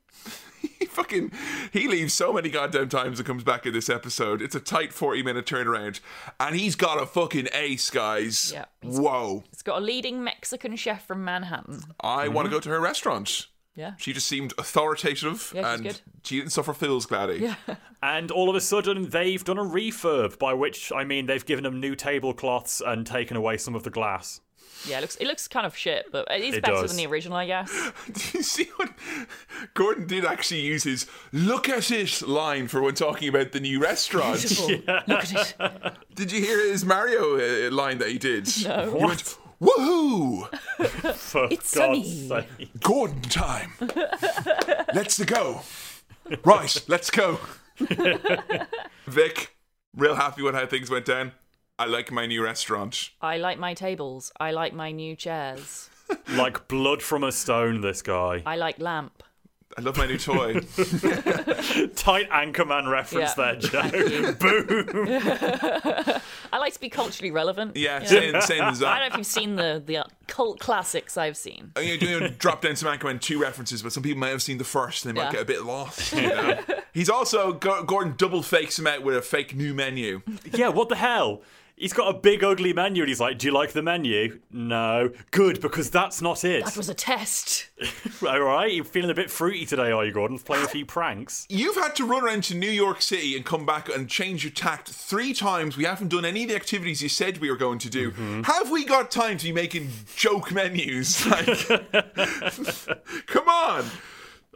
He fucking he leaves so many goddamn times and comes back in this episode. It's a tight 40 minute turnaround. And he's got a fucking ace, guys. Yeah, he's- Whoa. It's got a leading Mexican chef from Manhattan. I mm-hmm. want to go to her restaurant. Yeah. She just seemed authoritative Yeah, she's and good. she didn't suffer fools, Gladdy. Yeah. And all of a sudden, they've done a refurb, by which I mean they've given them new tablecloths and taken away some of the glass. Yeah, it looks it looks kind of shit, but it is It better does. than the original, I guess. Did you see what Gordon did actually use his look at it line for when talking about the new restaurant? Beautiful. Look at it. Did you hear his Mario uh, line that he did? No. He went, Woohoo! For It's God's sunny. sake. Gordon time. let's go. Right, let's go. Vic, real happy with how things went down. I like my new restaurant. I like my tables. I like my new chairs. Like blood from a stone, this guy. I like lamp. I love my new toy. Tight Anchorman reference Yeah. there, Joe. Boom. I like to be culturally relevant. Yeah, You same, know? same as I don't know if you've seen the the uh, cult classics I've seen. I'm going to drop down some Anchorman 2 references, but some people might have seen the first and they might Yeah. get a bit lost. You know? He's also, Go- Gordon double fakes him out with a fake new menu. yeah, what the hell? He's got a big ugly menu and he's like, Do you like the menu? No. Good, because that's not it. That was a test. Alright, you're feeling a bit fruity today, are you, Gordon? Playing a few pranks. You've had to run around to New York City and come back and change your tact three times. We haven't done any of the activities you said we were going to do. Mm-hmm. Have we got time to be making joke menus? Like, come on.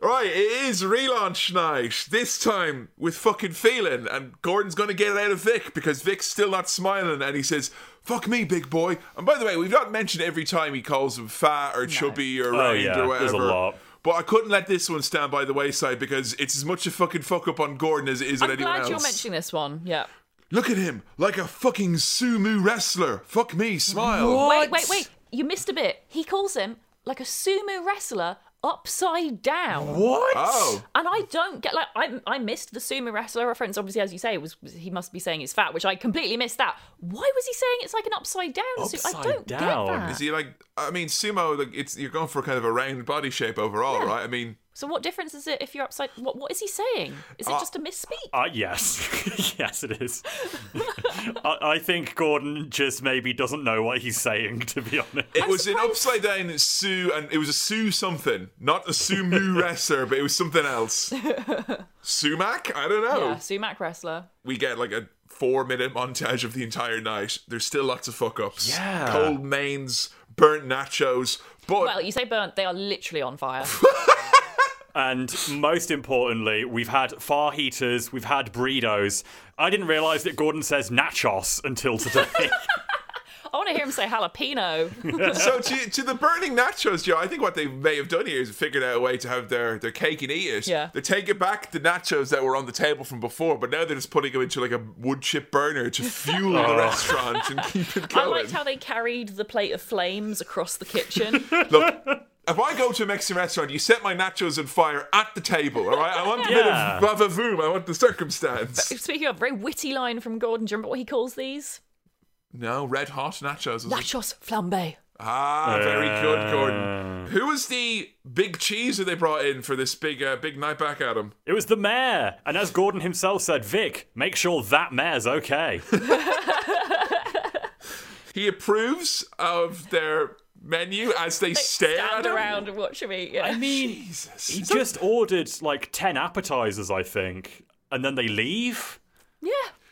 Right, it is relaunch night. This time with fucking feeling, and Gordon's gonna get it out of Vic because Vic's still not smiling, and he says, "Fuck me, big boy." And by the way, we've not mentioned every time he calls him fat or chubby or Oh, round yeah, or there's whatever. a lot. But I couldn't let this one stand by the wayside because it's as much a fucking fuck up on Gordon as it is on I'm anyone glad else. you're mentioning this one. Yeah. Look at him, like a fucking sumo wrestler. Fuck me, smile. Wait, wait, wait. You missed a bit. He calls him like a sumo wrestler upside down. What? Oh, And I don't get like I I missed the sumo wrestler reference. Obviously, as you say, was was- he must be saying he's fat, which I completely missed that. Why was he saying it's like an upside down? suit? I Upside don't down? get that. is he like? I mean, sumo. Like it's you're going for kind of a round body shape overall, right? I mean, So what difference is it if you're upside? What what is he saying? Is it Uh, just a misspeak? Uh, yes, yes, it is. I, I think Gordon just maybe doesn't know what he's saying. To be honest, It was surprised- an upside down Sue, and it was a Sue something, not a sumo wrestler, but it was something else. Sumac? I don't know. yeah, sumac wrestler. We get like a four minute montage of the entire night. There's still lots of fuck ups. Yeah. Cold mains, burnt nachos, but Well, you say burnt. They are literally on fire. and most importantly, we've had fajitas, we've had burritos. I didn't realize that Gordon says nachos until today. I want to hear him say jalapeno. so to, to the burning nachos, Joe, I think what they may have done here is figured out a way to have their, their cake and eat it. Yeah. They're taking back the nachos that were on the table from before, but now they're just putting them into like a wood chip burner to fuel the oh. restaurant and keep it going. I liked how they carried the plate of flames across the kitchen. Look, if I go to a Mexican restaurant, you set my nachos on fire at the table, all right? I want a Yeah. bit of vavavoom. I want the circumstance. Speaking of very witty line from Gordon, do you remember what he calls these? No, red hot nachos. was it? Nachos flambe. Ah, very good, Gordon. Who was the big cheese that they brought in for this big, uh, big night back at him? it was the mayor, and as Gordon himself said, Vic, make sure that mayor's okay. He approves of their menu as they stare at Stand him. around and watch him eat. Yeah. I mean, Jesus. he just ordered like ten appetizers, I think, and then they leave. yeah.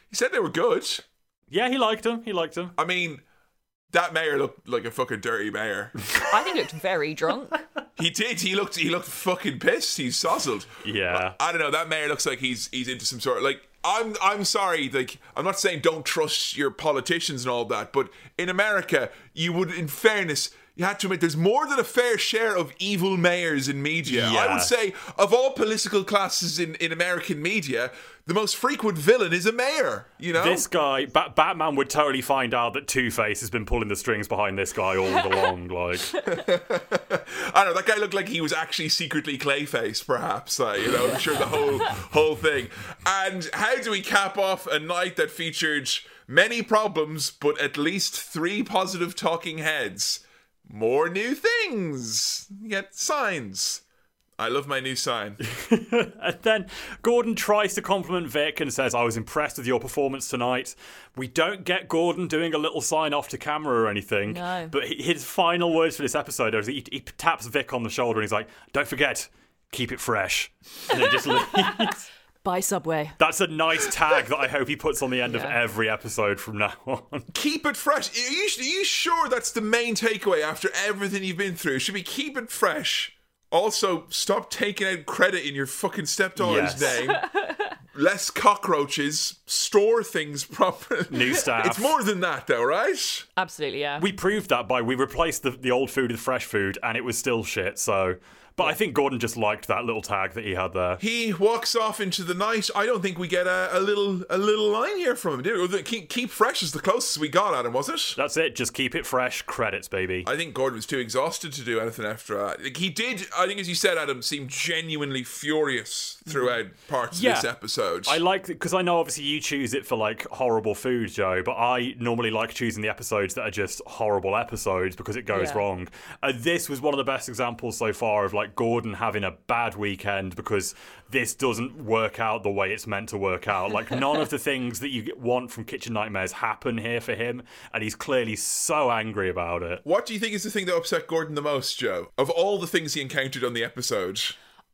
He said they were good. Yeah, he liked them. He liked them. I mean, that mayor looked like a fucking dirty mayor. I think he looked very drunk. he did. He looked. He looked fucking pissed. He's sozzled. Yeah. I don't know. That mayor looks like he's he's into some sort of like. I'm I'm sorry. Like I'm not saying don't trust your politicians and all that, but in America, you would, in fairness, you had to admit there's more than a fair share of evil mayors in media. Yeah. I would say of all political classes in in American media, the most frequent villain is a mayor. You know, This guy, ba- Batman would totally find out that Two Face has been pulling the strings behind this guy all along. Like, I don't know. That guy looked like he was actually secretly Clayface, perhaps. Uh, you know, I'm sure the whole whole thing. And how do we cap off a night that featured many problems, but at least three positive talking heads? More new things. Yet signs. I love my new sign. and then Gordon tries to compliment Vic and says, "I was impressed with your performance tonight." We don't get Gordon doing a little sign off to camera or anything. No. But his final words for this episode are he, he taps Vic on the shoulder and he's like, "Don't forget, keep it fresh." And then just leaves. By Subway. That's a nice tag that I hope he puts on the end of every episode from now on. Keep it fresh. Are you, are you sure that's the main takeaway after everything you've been through? Should we keep it fresh? Also, stop taking out credit in your fucking stepdaughter's Yes. name. Less cockroaches. Store things properly. New staff. It's more than that, though, right? Absolutely, yeah. We proved that by we replaced the, the old food with fresh food, and it was still shit. So, but I think Gordon just liked that little tag that he had there. He walks off into the night. I don't think we get a, a little a little line here from him. Did we? Keep, keep fresh is the closest we got at him, was it? That's it. Just keep it fresh. Credits, baby. I think Gordon was too exhausted to do anything after that. Like, he did, I think, as you said, Adam, seem genuinely furious throughout parts Yeah. of this episode. I like because I know obviously you choose it for like horrible food, Joe, but I normally like choosing the episodes that are just horrible episodes because it goes Yeah. wrong. Uh, this was one of the best examples so far of like Gordon having a bad weekend because this doesn't work out the way it's meant to work out. Like none of the things that you want from Kitchen Nightmares happen here for him, and he's clearly so angry about it. What do you think is the thing that upset Gordon the most, Joe? Of all the things he encountered on the episode?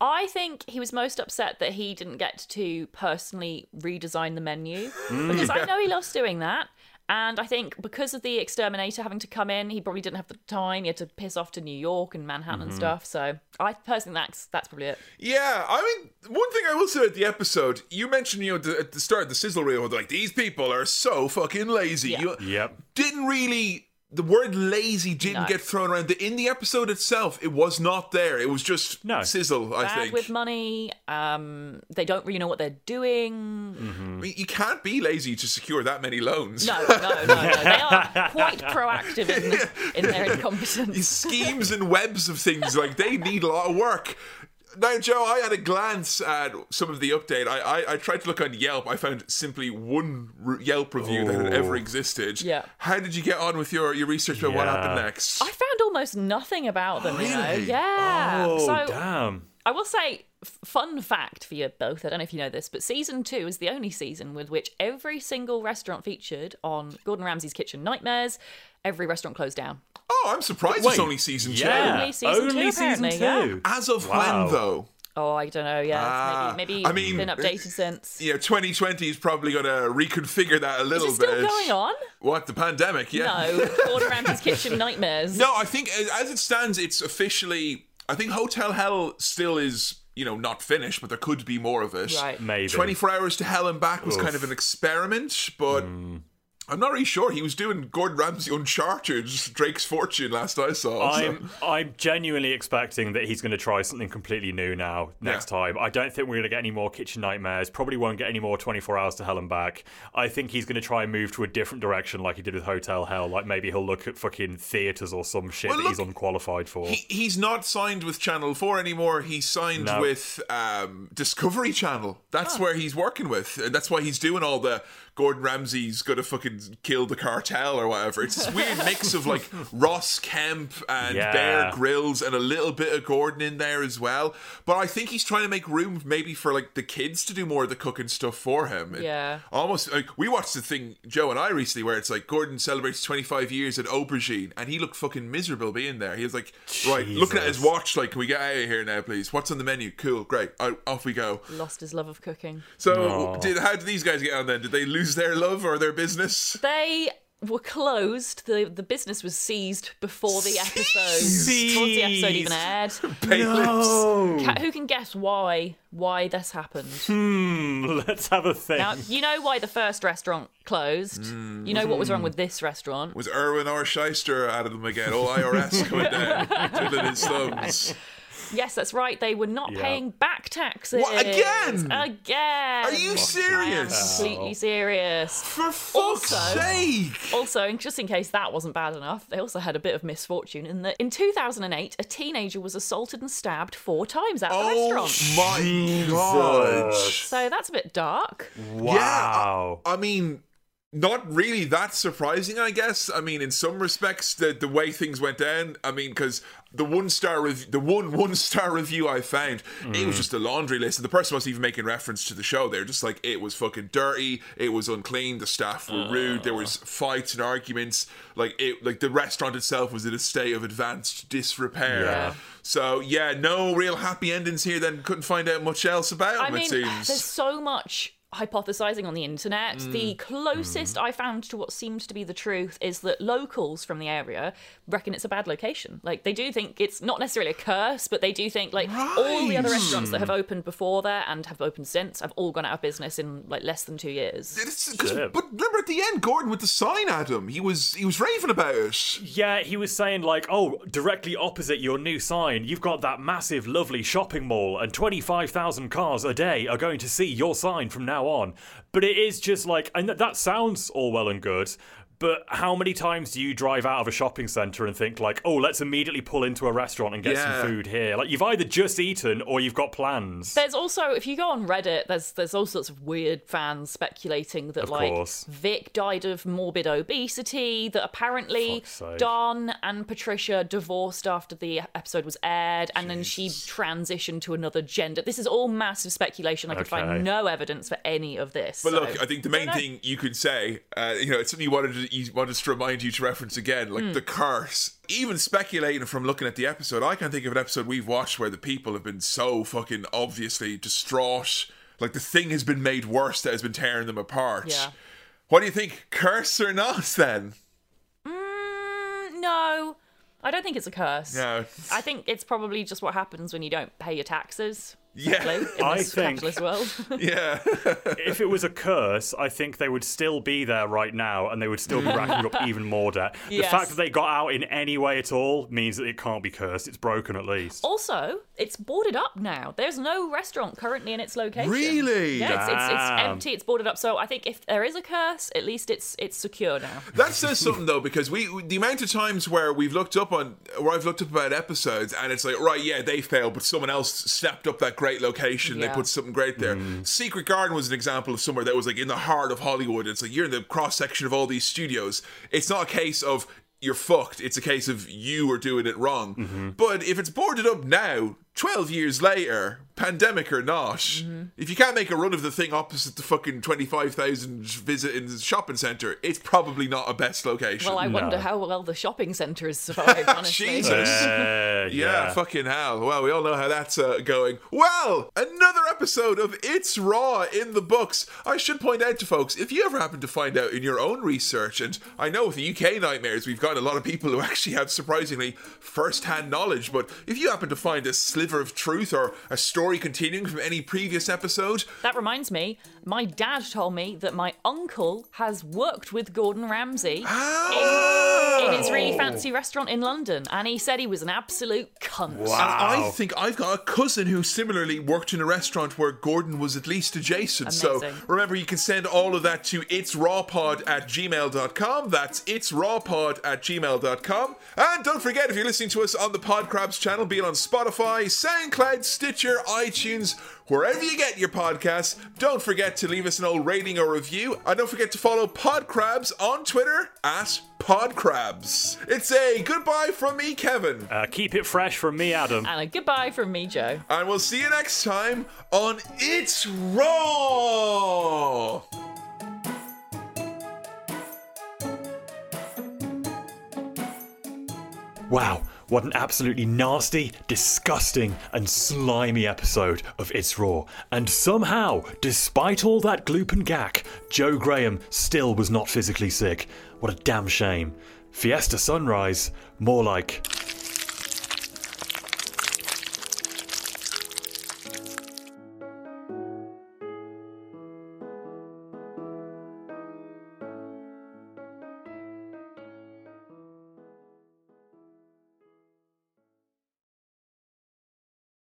I think he was most upset that he didn't get to personally redesign the menu Mm. because I know he loves doing that. And I think because of the exterminator having to come in, he probably didn't have the time. He had to piss off to New York and Manhattan Mm-hmm. and stuff. So I personally that's that's probably it. Yeah, I mean, one thing I will say at the episode, you mentioned, you know, the, at the start, the sizzle reel, like, these people are so fucking lazy. Yeah. You Yep. didn't really, the word lazy didn't No. get thrown around. The, in the episode itself, it was not there. It was just No. sizzle, I Bad think. with money. Um, they don't really know what they're doing. I mean, you can't be lazy to secure that many loans. No, no, no, no. They are quite proactive in, in their incompetence. schemes and webs of things like they need a lot of work. Now, Joe, I had a glance at some of the update. I, I, I tried to look on Yelp. I found simply one re- Yelp review that had ever oh. existed. Yeah. How did you get on with your, your research about what Yeah. happened next? I found almost nothing about them. You know, Really? yeah. Oh, so damn. I will say, f- fun fact for you both. I don't know if you know this, but season two is the only season with which every single restaurant featured on Gordon Ramsay's Kitchen Nightmares, every restaurant closed down. oh, I'm surprised it's only season Yeah. Only season two, season apparently, yeah. two. two. As of Wow. when, though? Oh, I don't know. Yeah, Ah, maybe maybe I mean, been updated since. You know, 2020 is probably going to reconfigure that a Is little it still bit. going on? What, the pandemic? Yeah. No, Gordon Ramsay's Kitchen Nightmares. No, I think as it stands, it's officially. I think Hotel Hell still is, you know, not finished, but there could be more of it. Right. Maybe. 24 Hours to Hell and Back was kind of an experiment, but Hmm. I'm not really sure. He was doing Gordon Ramsay Uncharted, Drake's Fortune last I saw. I'm I'm genuinely expecting that he's going to try something completely new now next Yeah. time. I don't think we're going to get any more kitchen nightmares. Probably won't get any more 24 hours to hell and back. I think he's going to try and move to a different direction, like he did with Hotel Hell. Like maybe he'll look at fucking theaters or some shit Well, that he's unqualified for. He, he's not signed with Channel 4 anymore. He's signed No. with um, Discovery Channel. Ah. That's where he's working with. And that's why he's doing all the Gordon Ramsay's gonna fucking kill the cartel or whatever. It's this weird mix of like Ross Kemp and Yeah. Bear Grylls and a little bit of Gordon in there as well. But I think he's trying to make room maybe for like the kids to do more of the cooking stuff for him. It- Yeah. almost like we watched the thing Joe and I recently where it's like Gordon celebrates 25 years at Aubergine and he looked fucking miserable being there. He was like, right, looking at his watch, like, can we get out of here now, please? What's on the menu? Cool, great, out, off we go. Lost his love of cooking. So, did how did these guys get on then? Did they lose their love or their business? They were closed. The the business was seized before the episode. Seized. Before the episode even aired. Bailiffs. Ca- Who can guess why why this happened? Hmm, let's have a think. Now you know why the first restaurant closed. Hmm. You know what was wrong with this restaurant. Was Erwin or Shyster out of them again? Oh, IRS coming down, twiddling his thumbs. Yes, that's right. They were not Yeah. paying back taxes. What, again? Again. Are you I am serious? completely serious. For fuck's Also- sake! Also, just in case that wasn't bad enough, they also had a bit of misfortune in that in 2008, a teenager was assaulted and stabbed four times at the Oh restaurant. my god! So that's a bit dark. wow. I mean, not really that surprising, I guess. I mean, in some respects, the the way things went down. I mean, because the one star review, the one one star review I found, it was mm. just a laundry list, and the person wasn't even making reference to the show. They're just like, it was fucking dirty, it was unclean, the staff were rude, there ah. was fights and arguments. Like it, like the restaurant itself was in a state of advanced disrepair. Yeah. So yeah, no real happy endings here. Then couldn't find out much else about I them. mean, it seems. there's so much hypothesizing on the internet. Mm. The closest I found to what seemed to be the truth is that locals from the area reckon it's a bad location. Like they do think it's not necessarily a curse, but they do think like all the other restaurants that have opened before there and have opened since have all gone out of business in like less than two years. It's- 'cause- but remember at the end, Gordon with the sign at him, he was he was raving about it. Yeah, he was saying like, "Oh, directly opposite your new sign, you've got that massive, lovely shopping mall, and twenty-five thousand cars a day are going to see your sign from now on." But it is just like, and that sounds all well and good. But how many times do you drive out of a shopping centre and think like, "Oh, let's immediately pull into a restaurant and get Yeah. some food here"? Like you've either just eaten or you've got plans. There's also, if you go on Reddit, there's there's all sorts of weird fans speculating that Of like course. Vic died of morbid obesity, that apparently Don and Patricia divorced after the episode was aired, and then she transitioned to another gender. This is all massive speculation. I could Okay. find no evidence for any of this. But so- look, I think the main thing you could say, uh, you know, it's something you wanted to, you wanted us to remind you to reference again, like Hmm. the curse. Even speculating from looking at the episode, I can't think of an episode we've watched where the people have been so fucking obviously distraught. Like the thing has been made worse that has been tearing them apart. Yeah. What do you think? Curse or not then? Mm, no, I don't think it's a curse. No. I think it's probably just what happens when you don't pay your taxes. Yeah. sadly, in I this think- capitalist world. Yeah. if it was a curse, I think they would still be there right now and they would still be mm. racking up even more debt. The fact that they got out in any way at all means that it can't be cursed. It's broken at least. also, it's boarded up now. There's no restaurant currently in its location. Really? Yeah, it's, it's, it's empty. It's boarded up. So I think if there is a curse, at least it's it's secure now. That says something though, because we the amount of times where we've looked up on where I've looked up about episodes and it's like, right, yeah, they failed, but someone else snapped up that great location. They put something great there. Mm. Secret Garden was an example of somewhere that was like in the heart of Hollywood. It's like you're in the cross section of all these studios. It's not a case of you're fucked. It's a case of you are doing it wrong. Mm-hmm. But if it's boarded up now, 12 years later, pandemic or not, mm-hmm. if you can't make a run of the thing opposite the fucking 25,000 visit in the shopping centre, it's probably not a best location. Well, I No. wonder how well the shopping centre has survived. Honestly, Jesus. Uh, Yeah, fucking hell. Well, we all know how that's uh, going. Well, another episode of It's Raw in the books. I should point out to folks if you ever happen to find out in your own research, and I know with the UK Nightmares, we've got a lot of people who actually have surprisingly first hand knowledge, but if you happen to find a sliver of truth or a story continuing from any previous episode, that reminds me. My dad told me that my uncle has worked with Gordon Ramsay Ah! in his really fancy restaurant in London, and he said he was an absolute cunt. And I think I've got a cousin who similarly worked in a restaurant where Gordon was at least adjacent. So remember, you can send all of that to it's rawpod at gmail.com. That's it's rawpod at gmail.com. And don't forget, if you're listening to us on the Podcrabs channel, be it on Spotify, SoundCloud, Stitcher, iTunes, wherever you get your podcasts, don't forget to leave us an old rating or review. And don't forget to follow Podcrabs on Twitter at Podcrabs. It's a goodbye from me, Kevin. Uh, keep it fresh from me, Adam. And a goodbye from me, Joe. And we'll see you next time on It's Raw! Wow, what an absolutely nasty, disgusting, and slimy episode of It's Raw. And somehow, despite all that gloop and gack, Joe Graham still was not physically sick. What a damn shame. Fiesta Sunrise, more like.